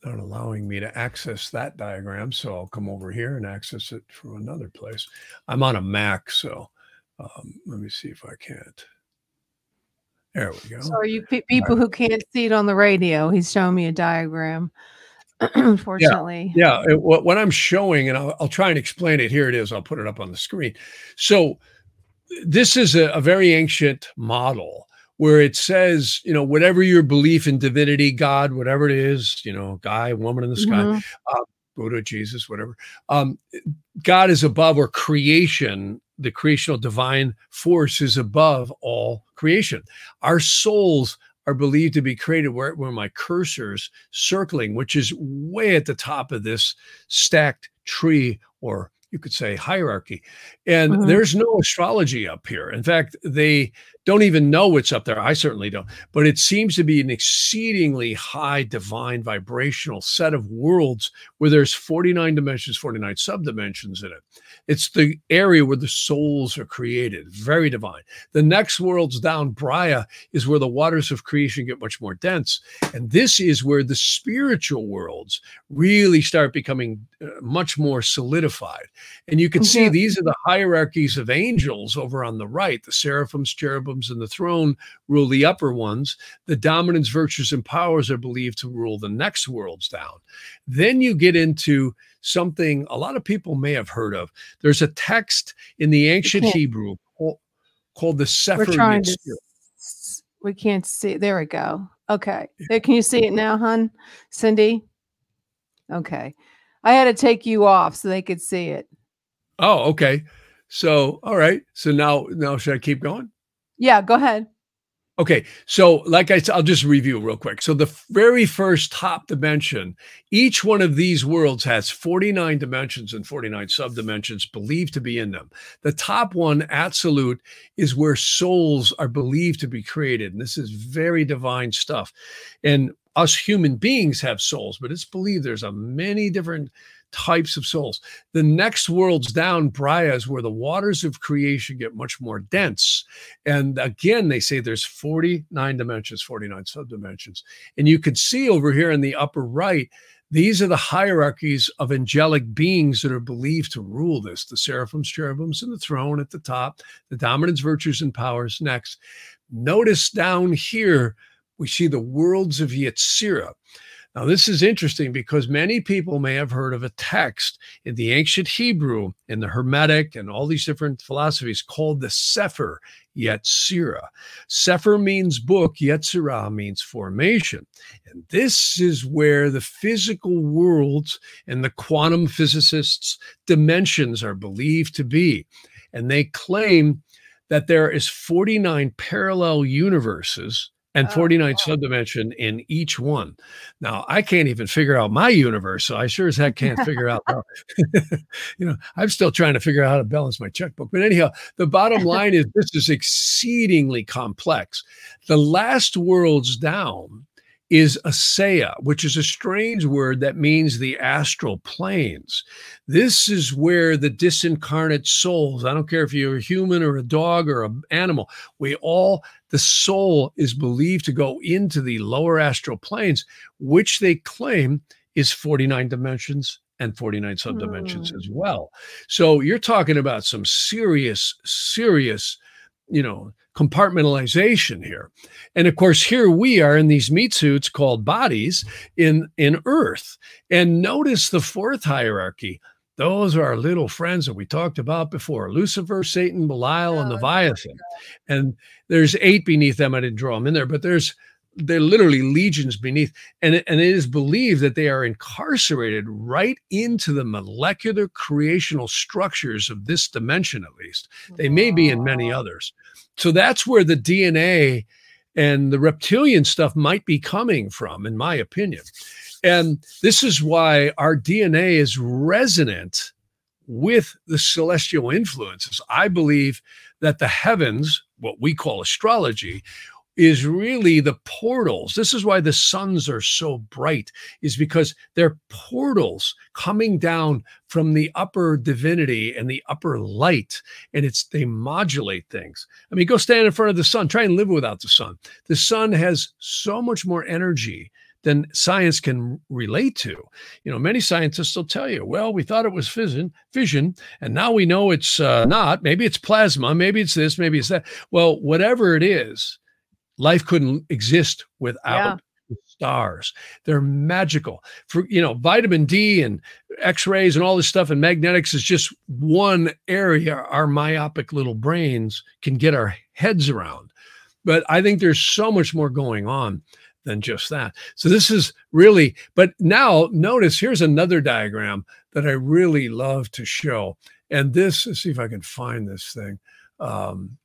not allowing me to access that diagram. So I'll come over here and access it from another place. I'm on a Mac, so um, let me see if I can't. There we go. So, are you pe- people who can't see it on the radio? He's showing me a diagram. Unfortunately, yeah. yeah. It, what I'm showing, and I'll, I'll, try and explain it. Here it is. I'll put it up on the screen. So, this is a, a very ancient model where it says, you know, whatever your belief in divinity, God, whatever it is, you know, guy, woman in the sky, mm-hmm. uh, Buddha, Jesus, whatever. Um, God is above, or creation the creational divine force is above all creation. Our souls are believed to be created where, where my cursor's circling, which is way at the top of this stacked tree or you could say hierarchy. And mm-hmm. there's no astrology up here. In fact, they don't even know what's up there. I certainly don't. But it seems to be an exceedingly high divine vibrational set of worlds where there's 49 dimensions, 49 subdimensions in it. It's the area where the souls are created, very divine. The next worlds down, Briah, is where the waters of creation get much more dense. And this is where the spiritual worlds really start becoming uh, much more solidified. And you can mm-hmm. see these are the hierarchies of angels over on the right. The seraphims, cherubims, and the throne rule the upper ones. The dominance, virtues, and powers are believed to rule the next worlds down. Then you get into something a lot of people may have heard of. There's a text in the ancient Hebrew called, the Sefer to, We can't see. There we go. Okay. There, can you see it now, hun? Cindy? Okay. I had to take you off so they could see it. Oh, okay. So, all right. So now, now should I keep going? Yeah, go ahead. Okay, so like I said, I'll just review real quick. So the very first top dimension, each one of these worlds has 49 dimensions and 49 subdimensions believed to be in them. The top one, absolute, is where souls are believed to be created. And this is very divine stuff. And us human beings have souls, but it's believed there's a many different types of souls. The next worlds down, Briah, is where the waters of creation get much more dense. And again, they say there's 49 dimensions, 49 subdimensions. And you can see over here in the upper right, these are the hierarchies of angelic beings that are believed to rule this the seraphims, cherubims, and the throne at the top, the dominance, virtues, and powers next. Notice down here, we see the worlds of Yetzirah. Now, this is interesting because many people may have heard of a text in the ancient Hebrew, in the Hermetic, and all these different philosophies called the Sefer Yetzirah. Sefer means book, Yetzirah means formation. And this is where the physical worlds and the quantum physicists' dimensions are believed to be. And they claim that there is 49 parallel universes and 49 oh, subdimension in each one. Now, I can't even figure out my universe, so I sure as heck can't figure out. How, you know, I'm still trying to figure out how to balance my checkbook. But anyhow, the bottom line is this is exceedingly complex. The last worlds down is Assiah, which is a strange word that means the astral planes. This is where the disincarnate souls, I don't care if you're a human or a dog or an animal, we all, the soul is believed to go into the lower astral planes, which they claim is 49 dimensions and 49 subdimensions mm. as well. So you're talking about some serious, serious, you know, compartmentalization here. And of course, here we are in these meat suits called bodies in in Earth. And notice the fourth hierarchy. Those are our little friends that we talked about before Lucifer, Satan, Belial, oh, and Leviathan. And there's eight beneath them. I didn't draw them in there, but there's they're literally legions beneath and, and it is believed that they are incarcerated right into the molecular creational structures of this dimension at least they may be in many others so that's where the dna and the reptilian stuff might be coming from in my opinion. And this is why our dna is resonant with the celestial influences. I believe that the heavens what we call astrology is really the portals. This is why the suns are so bright, is because they're portals coming down from the upper divinity and the upper light. And it's they modulate things. I mean, go stand in front of the sun, try and live without the sun. The sun has so much more energy than science can relate to. You know, many scientists will tell you, well, we thought it was fission, fission, and now we know it's uh, not. Maybe it's plasma, maybe it's this, maybe it's that. Well, whatever it is, life couldn't exist without yeah. stars. They're magical. For you know, vitamin D and X-rays and all this stuff and magnetics is just one area our myopic little brains can get our heads around. But I think there's so much more going on than just that. So this is really, but now notice here's another diagram that I really love to show. And this, let's see if I can find this thing. Um.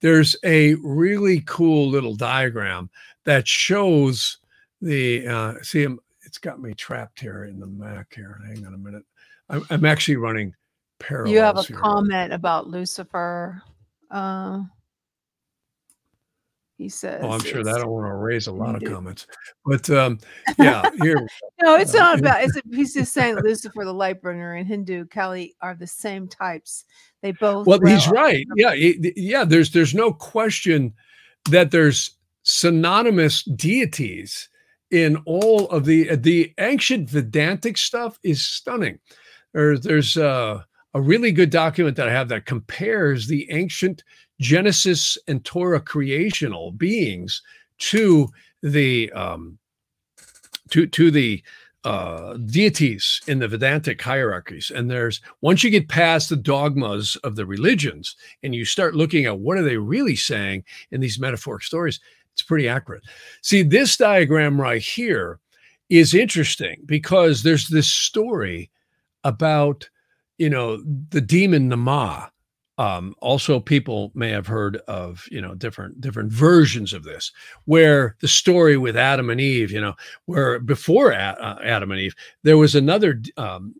There's a really cool little diagram that shows the uh, see it's got me trapped here in the Mac here. Hang on a minute. I'm, I'm actually running parallel. You have a here. comment about Lucifer. Uh, he says. Oh, I'm sure that'll want to raise a lot of comments, but um, yeah, here. no, it's not about. It's a, he's just saying Lucifer, the light bringer, and Hindu Kali are the same types. They both. Well, he's right. Yeah, yeah. There's there's no question that there's synonymous deities in all of the the ancient Vedantic stuff is stunning. There's there's uh, a really good document that I have that compares the ancient Genesis and Torah creational beings to the um, to to the uh, deities in the Vedantic hierarchies. And there's once you get past the dogmas of the religions and you start looking at what are they really saying in these metaphoric stories, it's pretty accurate. See, this diagram right here is interesting because there's this story about you know the demon Nama um, also, people may have heard of you know different different versions of this, where the story with Adam and Eve, you know, where before uh, Adam and Eve, there was another. Um,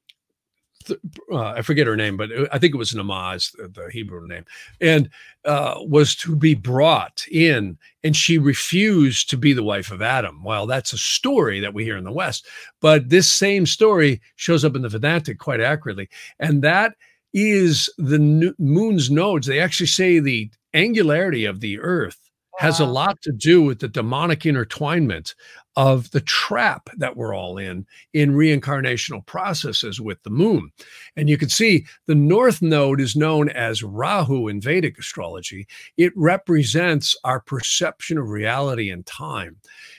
th- uh, I forget her name, but I think it was Namaz, the, the Hebrew name, and uh, was to be brought in, and she refused to be the wife of Adam. Well, that's a story that we hear in the West, but this same story shows up in the Vedantic quite accurately, and that is the moon's nodes. They actually say the angularity of the earth has a lot to do with the demonic intertwinement of the trap that we're all in in reincarnational processes with the moon. And you can see the north node is known as Rahu in Vedic astrology. It represents our perception of reality and time.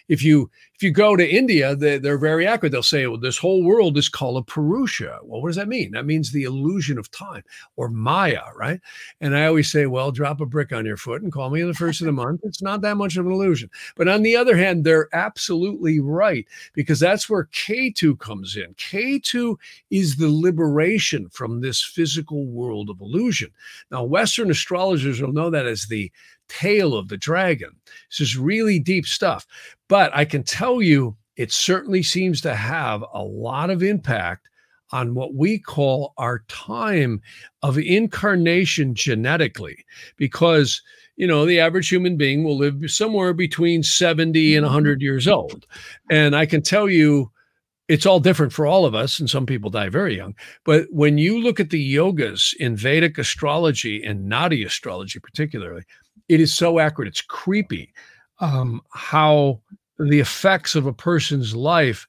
If you if you go to India, they, are very accurate. They'll say, well, this whole world is called a Purusha. Well, what does that mean? That means the illusion of time or Maya, right? And I always say, well, drop a brick on your foot and call me in the first of the month. It's not that much of an illusion. But on the other hand, they're absolutely right because that's where Ketu comes in. Ketu is the liberation from this physical world of illusion. Now, Western astrologers will know that as the tail of the dragon. This is really deep stuff. But I can tell you, it certainly seems to have a lot of impact on what we call our time of incarnation genetically, because you know the average human being will live somewhere between 70 and 100 mm-hmm. years old and i can tell you it's all different for all of us and some people die very young but when you look at the yogas in vedic astrology and nadi astrology particularly it is so accurate. It's creepy um, how the effects of a person's life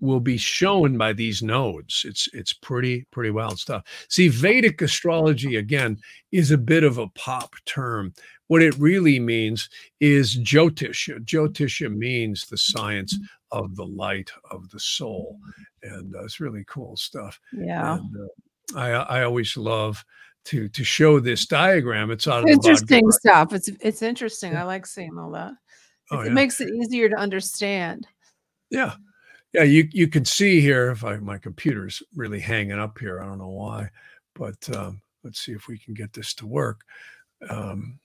will be shown by these nodes. It's it's pretty pretty wild stuff. See, Vedic astrology again is a bit of a pop term. What it really means is Jyotisha. Jyotisha means the science of the light of the soul, and uh, it's really cool stuff. Yeah, and, uh, I I always love to to show this diagram. It's out of interesting stuff. It's it's interesting. Yeah. I like seeing all that. Oh, it yeah. makes it easier to understand. Yeah, yeah. You you can see here if I my computer's really hanging up here. I don't know why, but um, let's see if we can get this to work. Um,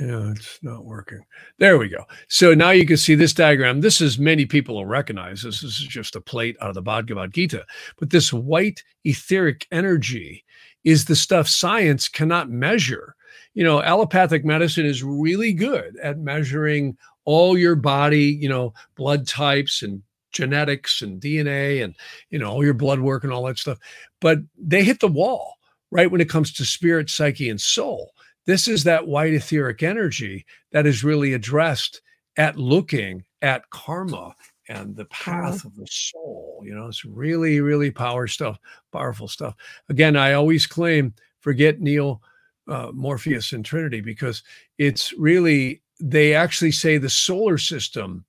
yeah, it's not working. There we go. So now you can see this diagram. This is many people will recognize this. This is just a plate out of the Bhagavad Gita. But this white etheric energy is the stuff science cannot measure. You know, allopathic medicine is really good at measuring all your body, you know, blood types and genetics and DNA and, you know, all your blood work and all that stuff. But they hit the wall, right? When it comes to spirit, psyche, and soul. This is that white etheric energy that is really addressed at looking at karma and the path of the soul. You know, it's really, really power stuff, powerful stuff. Again, I always claim forget Neo uh, Morpheus, and Trinity because it's really, they actually say the solar system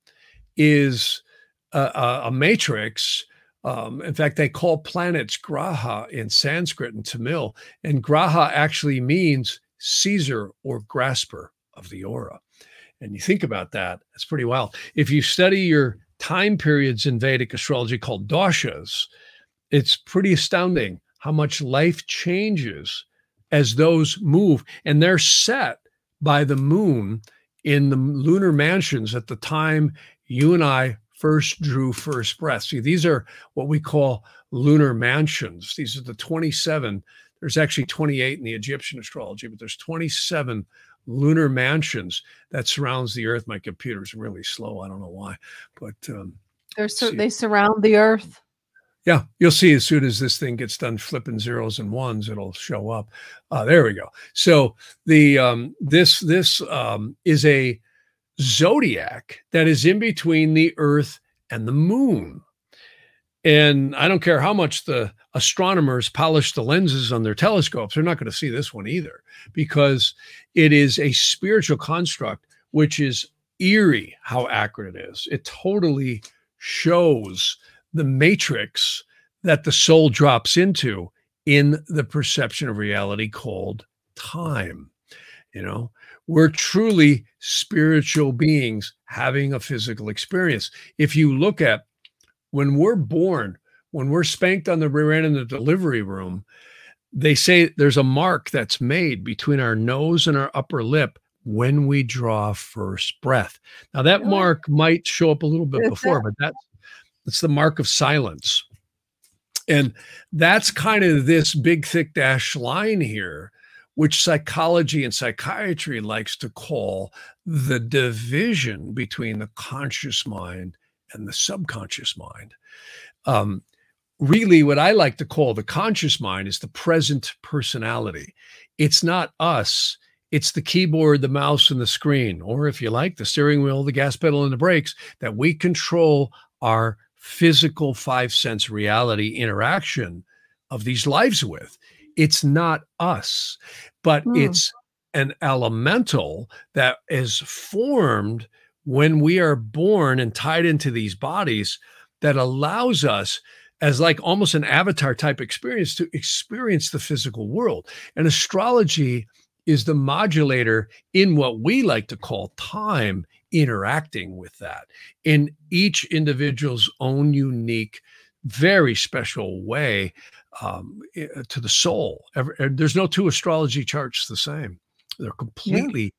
is a, a, a matrix. Um, in fact, they call planets Graha in Sanskrit and Tamil, and Graha actually means seizer or grasper of the aura. And you think about that, it's pretty wild. If you study your time periods in Vedic astrology called dashas, it's pretty astounding how much life changes as those move. And they're set by the moon in the lunar mansions at the time you and I first drew first breath. See, these are what we call lunar mansions. These are the 27 there's actually 28 in the Egyptian astrology, but there's 27 lunar mansions that surrounds the Earth. My computer's really slow. I don't know why, but um, they're so, they surround the Earth. Yeah, you'll see as soon as this thing gets done flipping zeros and ones, it'll show up. Uh, there we go. So the um, this this um, is a zodiac that is in between the Earth and the Moon. And I don't care how much the astronomers polish the lenses on their telescopes, they're not going to see this one either because it is a spiritual construct, which is eerie how accurate it is. It totally shows the matrix that the soul drops into in the perception of reality called time. You know, we're truly spiritual beings having a physical experience. If you look at when we're born, when we're spanked on the rear end in the delivery room, they say there's a mark that's made between our nose and our upper lip when we draw first breath. Now that mark might show up a little bit before, but that's it's the mark of silence. And that's kind of this big thick dash line here, which psychology and psychiatry likes to call the division between the conscious mind and the subconscious mind. Um, really, what I like to call the conscious mind is the present personality. It's not us, it's the keyboard, the mouse, and the screen, or if you like, the steering wheel, the gas pedal, and the brakes that we control our physical five sense reality interaction of these lives with. It's not us, but mm. it's an elemental that is formed when we are born and tied into these bodies that allows us as like almost an avatar type experience to experience the physical world. And astrology is the modulator in what we like to call time interacting with that in each individual's own unique very special way um, to the soul. There's no two astrology charts the same. They're completely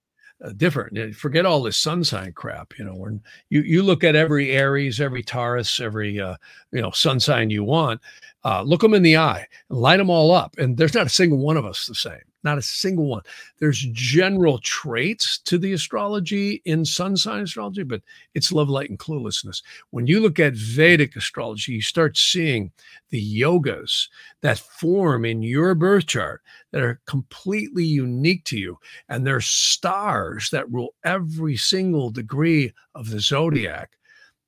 uh, different. Forget all this sun sign crap. You know, when you you look at every Aries, every Taurus, every uh, you know sun sign you want, uh, look them in the eye, light them all up, and there's not a single one of us the same. Not a single one. There's general traits to the astrology in sun sign astrology, but it's love, light, and cluelessness. When you look at Vedic astrology, you start seeing the yogas that form in your birth chart that are completely unique to you. And they're stars that rule every single degree of the zodiac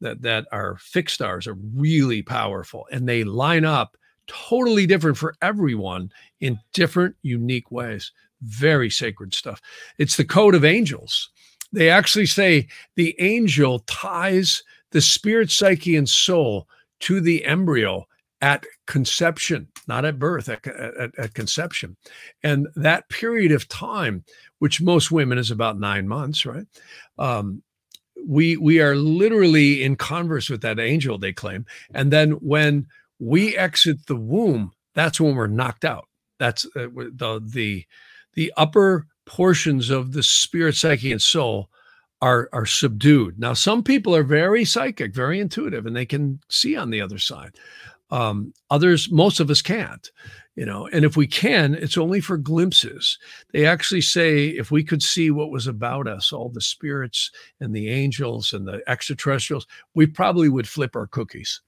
that that are fixed stars are really powerful and they line up totally different for everyone in different unique ways. Very sacred stuff. It's the code of angels. They actually say the angel ties the spirit psyche and soul to the embryo at conception not at birth at, at, at conception. And that period of time which most women is about nine months right? Um, we we are literally in converse with that angel they claim. And then when we exit the womb that's when we're knocked out. That's uh, the the the upper portions of the spirit psyche and soul are are subdued. Now some people are very psychic very intuitive and they can see on the other side. Um, others most of us can't you know and if we can it's only for glimpses. They actually say if we could see what was about us all the spirits and the angels and the extraterrestrials we probably would flip our cookies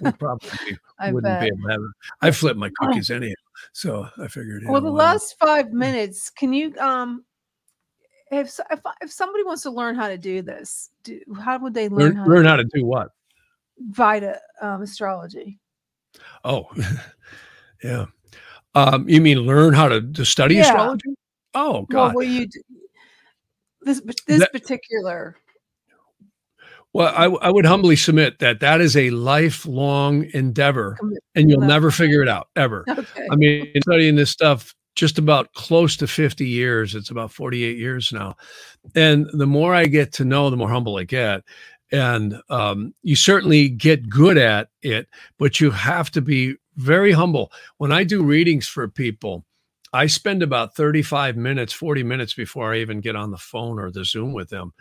we probably wouldn't bet. be able to have it. I flip my cookies anyhow, so I figured. Well, the last five minutes, can you um, if if if somebody wants to learn how to do this, do, how would they learn? Learn how, learn to, how to do what? Vita um, astrology. Oh, yeah. Um, you mean learn how to, to study yeah. astrology? Oh God. Well, you do, this this that, particular? Well, I, I would humbly submit that that is a lifelong endeavor, and you'll never figure it out ever. Okay. I mean, studying this stuff just about close to 50 years. It's about 48 years now. And the more I get to know, the more humble I get. And um, you certainly get good at it, but you have to be very humble. When I do readings for people, I spend about 35 minutes, 40 minutes before I even get on the phone or the Zoom with them.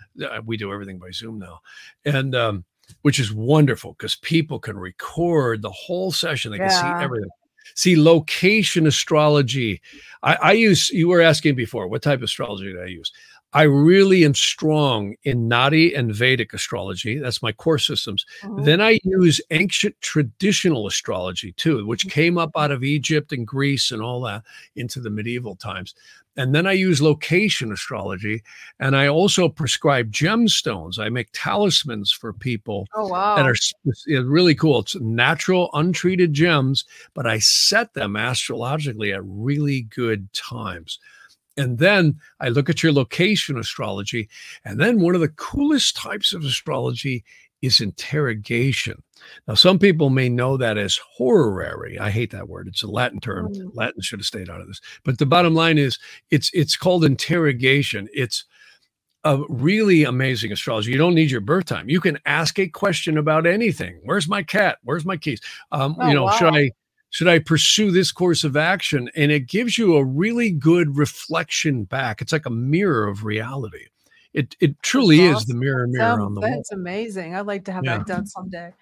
We do everything by Zoom now. And, um, which is wonderful because people can record the whole session. They can yeah. see everything. See, location astrology. I, I, use, you were asking before, what type of astrology do I use? I really am strong in Nadi and Vedic astrology. That's my core systems. Mm-hmm. Then I use ancient traditional astrology too, which mm-hmm. came up out of Egypt and Greece and all that into the medieval times. And then I use location astrology. And I also prescribe gemstones. I make talismans for people oh, wow. that are really cool. It's natural, untreated gems, but I set them astrologically at really good times. And then I look at your location astrology. And then one of the coolest types of astrology is interrogation. Now, some people may know that as horary. I hate that word. It's a Latin term. Mm. Latin should have stayed out of this. But the bottom line is it's it's called interrogation. It's a really amazing astrology. You don't need your birth time. You can ask a question about anything. Where's my cat? Where's my keys? Um, oh, you know, wow. should I should I pursue this course of action? And it gives you a really good reflection back. It's like a mirror of reality. It it truly awesome. is the mirror mirror on the that's wall. That's amazing. I'd like to have yeah. that done someday.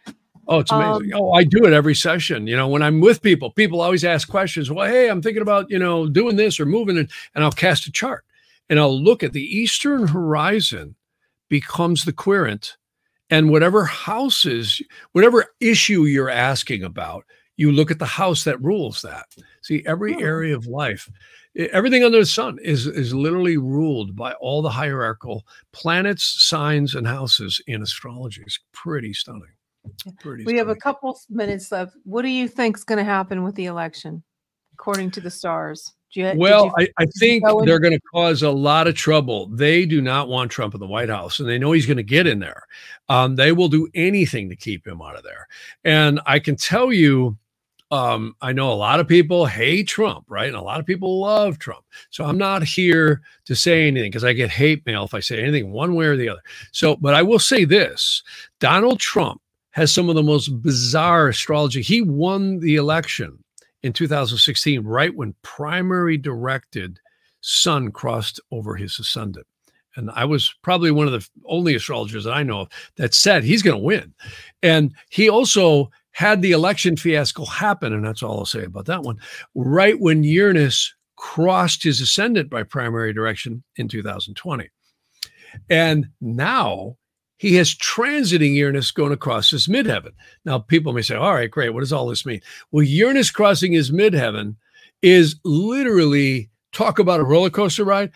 Oh, it's amazing. Um, oh, I do it every session. You know, when I'm with people, people always ask questions. Well, hey, I'm thinking about, you know, doing this or moving and, and I'll cast a chart and I'll look at the eastern horizon becomes the querent and whatever houses, whatever issue you're asking about, you look at the house that rules that. See, every oh. area of life, everything under the sun is is literally ruled by all the hierarchical planets, signs, and houses in astrology. It's pretty stunning. Pretty we stunning. have a couple minutes left. What do you think is going to happen with the election, according to the stars? You, well, you, I, I think they're going to cause a lot of trouble. They do not want Trump in the White House, and they know he's going to get in there. Um, they will do anything to keep him out of there. And I can tell you, um, I know a lot of people hate Trump, right? And a lot of people love Trump. So I'm not here to say anything because I get hate mail if I say anything one way or the other. So, but I will say this Donald Trump has some of the most bizarre astrology. He won the election in 2016, right when primary directed sun crossed over his ascendant. And I was probably one of the only astrologers that I know of that said he's going to win. And he also had the election fiasco happen, and that's all I'll say about that one, right when Uranus crossed his ascendant by primary direction in 2020. And now he has transiting Uranus going across his midheaven. Now, people may say, all right, great. What does all this mean? Well, Uranus crossing his midheaven is literally talk about a roller coaster ride.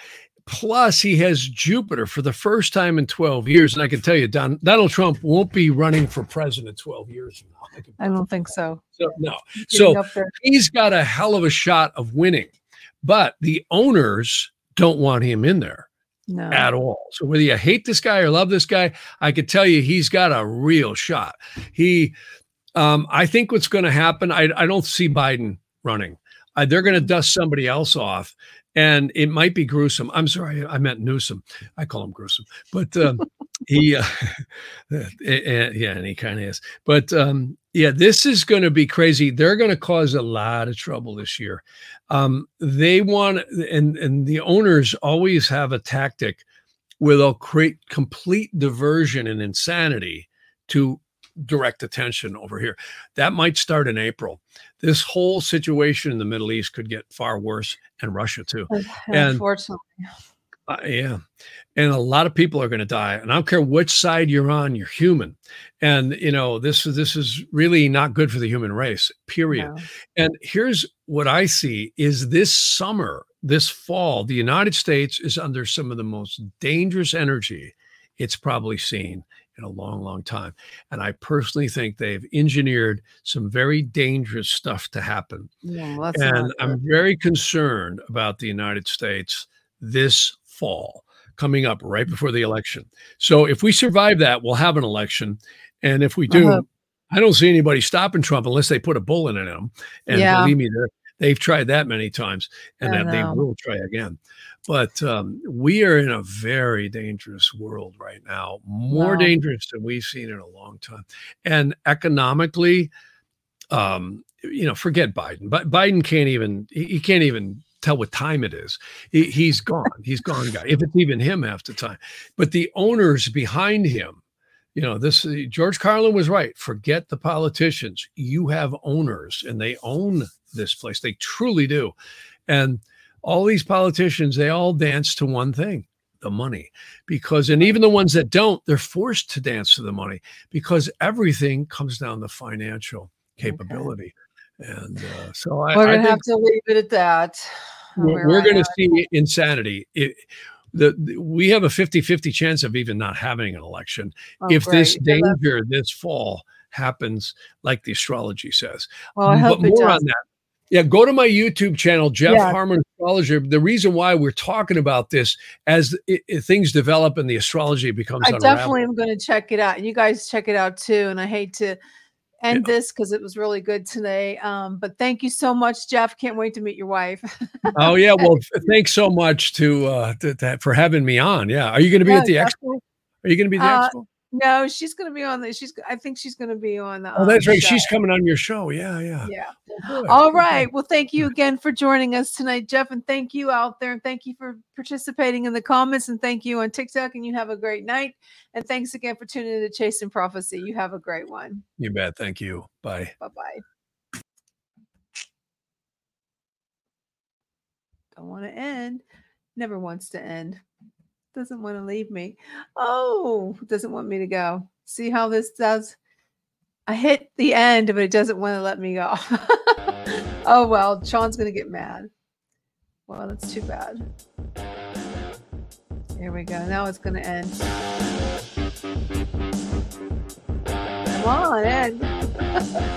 Plus he has Jupiter for the first time in 12 years. And I can tell you, Don, Donald Trump won't be running for president 12 years from now. I don't think so. So, no. So he's got a hell of a shot of winning, but the owners don't want him in there no. at all. So whether you hate this guy or love this guy, I could tell you he's got a real shot. He, um, I think what's going to happen, I, I don't see Biden running. Uh, they're going to dust somebody else off and it might be gruesome. I'm sorry, I meant Newsom. I call him gruesome, but um, he, uh, yeah, and he kind of is. But um, yeah, this is going to be crazy. They're going to cause a lot of trouble this year. Um, they want, and and the owners always have a tactic where they'll create complete diversion and insanity to direct attention over here. That might start in April. This whole situation in the Middle East could get far worse, and Russia too. Unfortunately. And, uh, yeah. And a lot of people are going to die. And I don't care which side you're on, you're human. And you know, this this is really not good for the human race, period. No. And here's what I see is this summer, this fall, the United States is under some of the most dangerous energy it's probably seen in a long, long time. And I personally think they've engineered some very dangerous stuff to happen. Yeah, and I'm very concerned about the United States this fall coming up right before the election. So if we survive that, we'll have an election. And if we do, uh-huh. I don't see anybody stopping Trump unless they put a bullet in him. And yeah. believe me, they've tried that many times and that they will try again. But um, we are in a very dangerous world right now, more wow. dangerous than we've seen in a long time. And economically, um, you know, forget Biden. But Biden can't even he can't even tell what time it is. He, he's gone. He's gone, guy. If it's even him half the time. But the owners behind him, you know, this George Carlin was right. Forget the politicians. You have owners, and they own this place. They truly do. And all these politicians, they all dance to one thing the money. Because and even the ones that don't they're forced to dance to the money because everything comes down to financial capability. Okay. and uh, so I, we're gonna I have to leave it at that. We're, we're going to see insanity. It, the, the, we have a 50-50 chance of even not having an election oh, if this danger this fall happens like the astrology says. Well, I hope but more on that yeah, go to my YouTube channel, Jeff yeah. Harman Astrologer. The reason why we're talking about this as it, it, things develop and the astrology becomes, I definitely am going to check it out, and you guys check it out too. And I hate to end yeah. this because it was really good today. Um, but thank you so much, Jeff. Can't wait to meet your wife. oh yeah, well, thanks so much to, uh, to, to, for having me on. Yeah, are you going to be yeah, at the definitely. expo? Are you going to be at the uh, expo? No, she's going to be on the. She's. I think she's going to be on the. Oh, that's um, right. Show. She's coming on your show. Yeah, yeah. Yeah. Well, All right. Well, thank you again for joining us tonight, Jeff, and thank you out there, and thank you for participating in the comments, and thank you on TikTok. And you have a great night. And thanks again for tuning in to Chasing Prophecy. You have a great one. You bet. Thank you. Bye. Bye. Bye. Don't want to end. Never wants to end doesn't want to leave me. Oh, doesn't want me to go. See how this does? I hit the end, but it doesn't want to let me go. oh, well, Sean's going to get mad. Well, that's too bad. Here we go. Now it's going to end. Come on, end.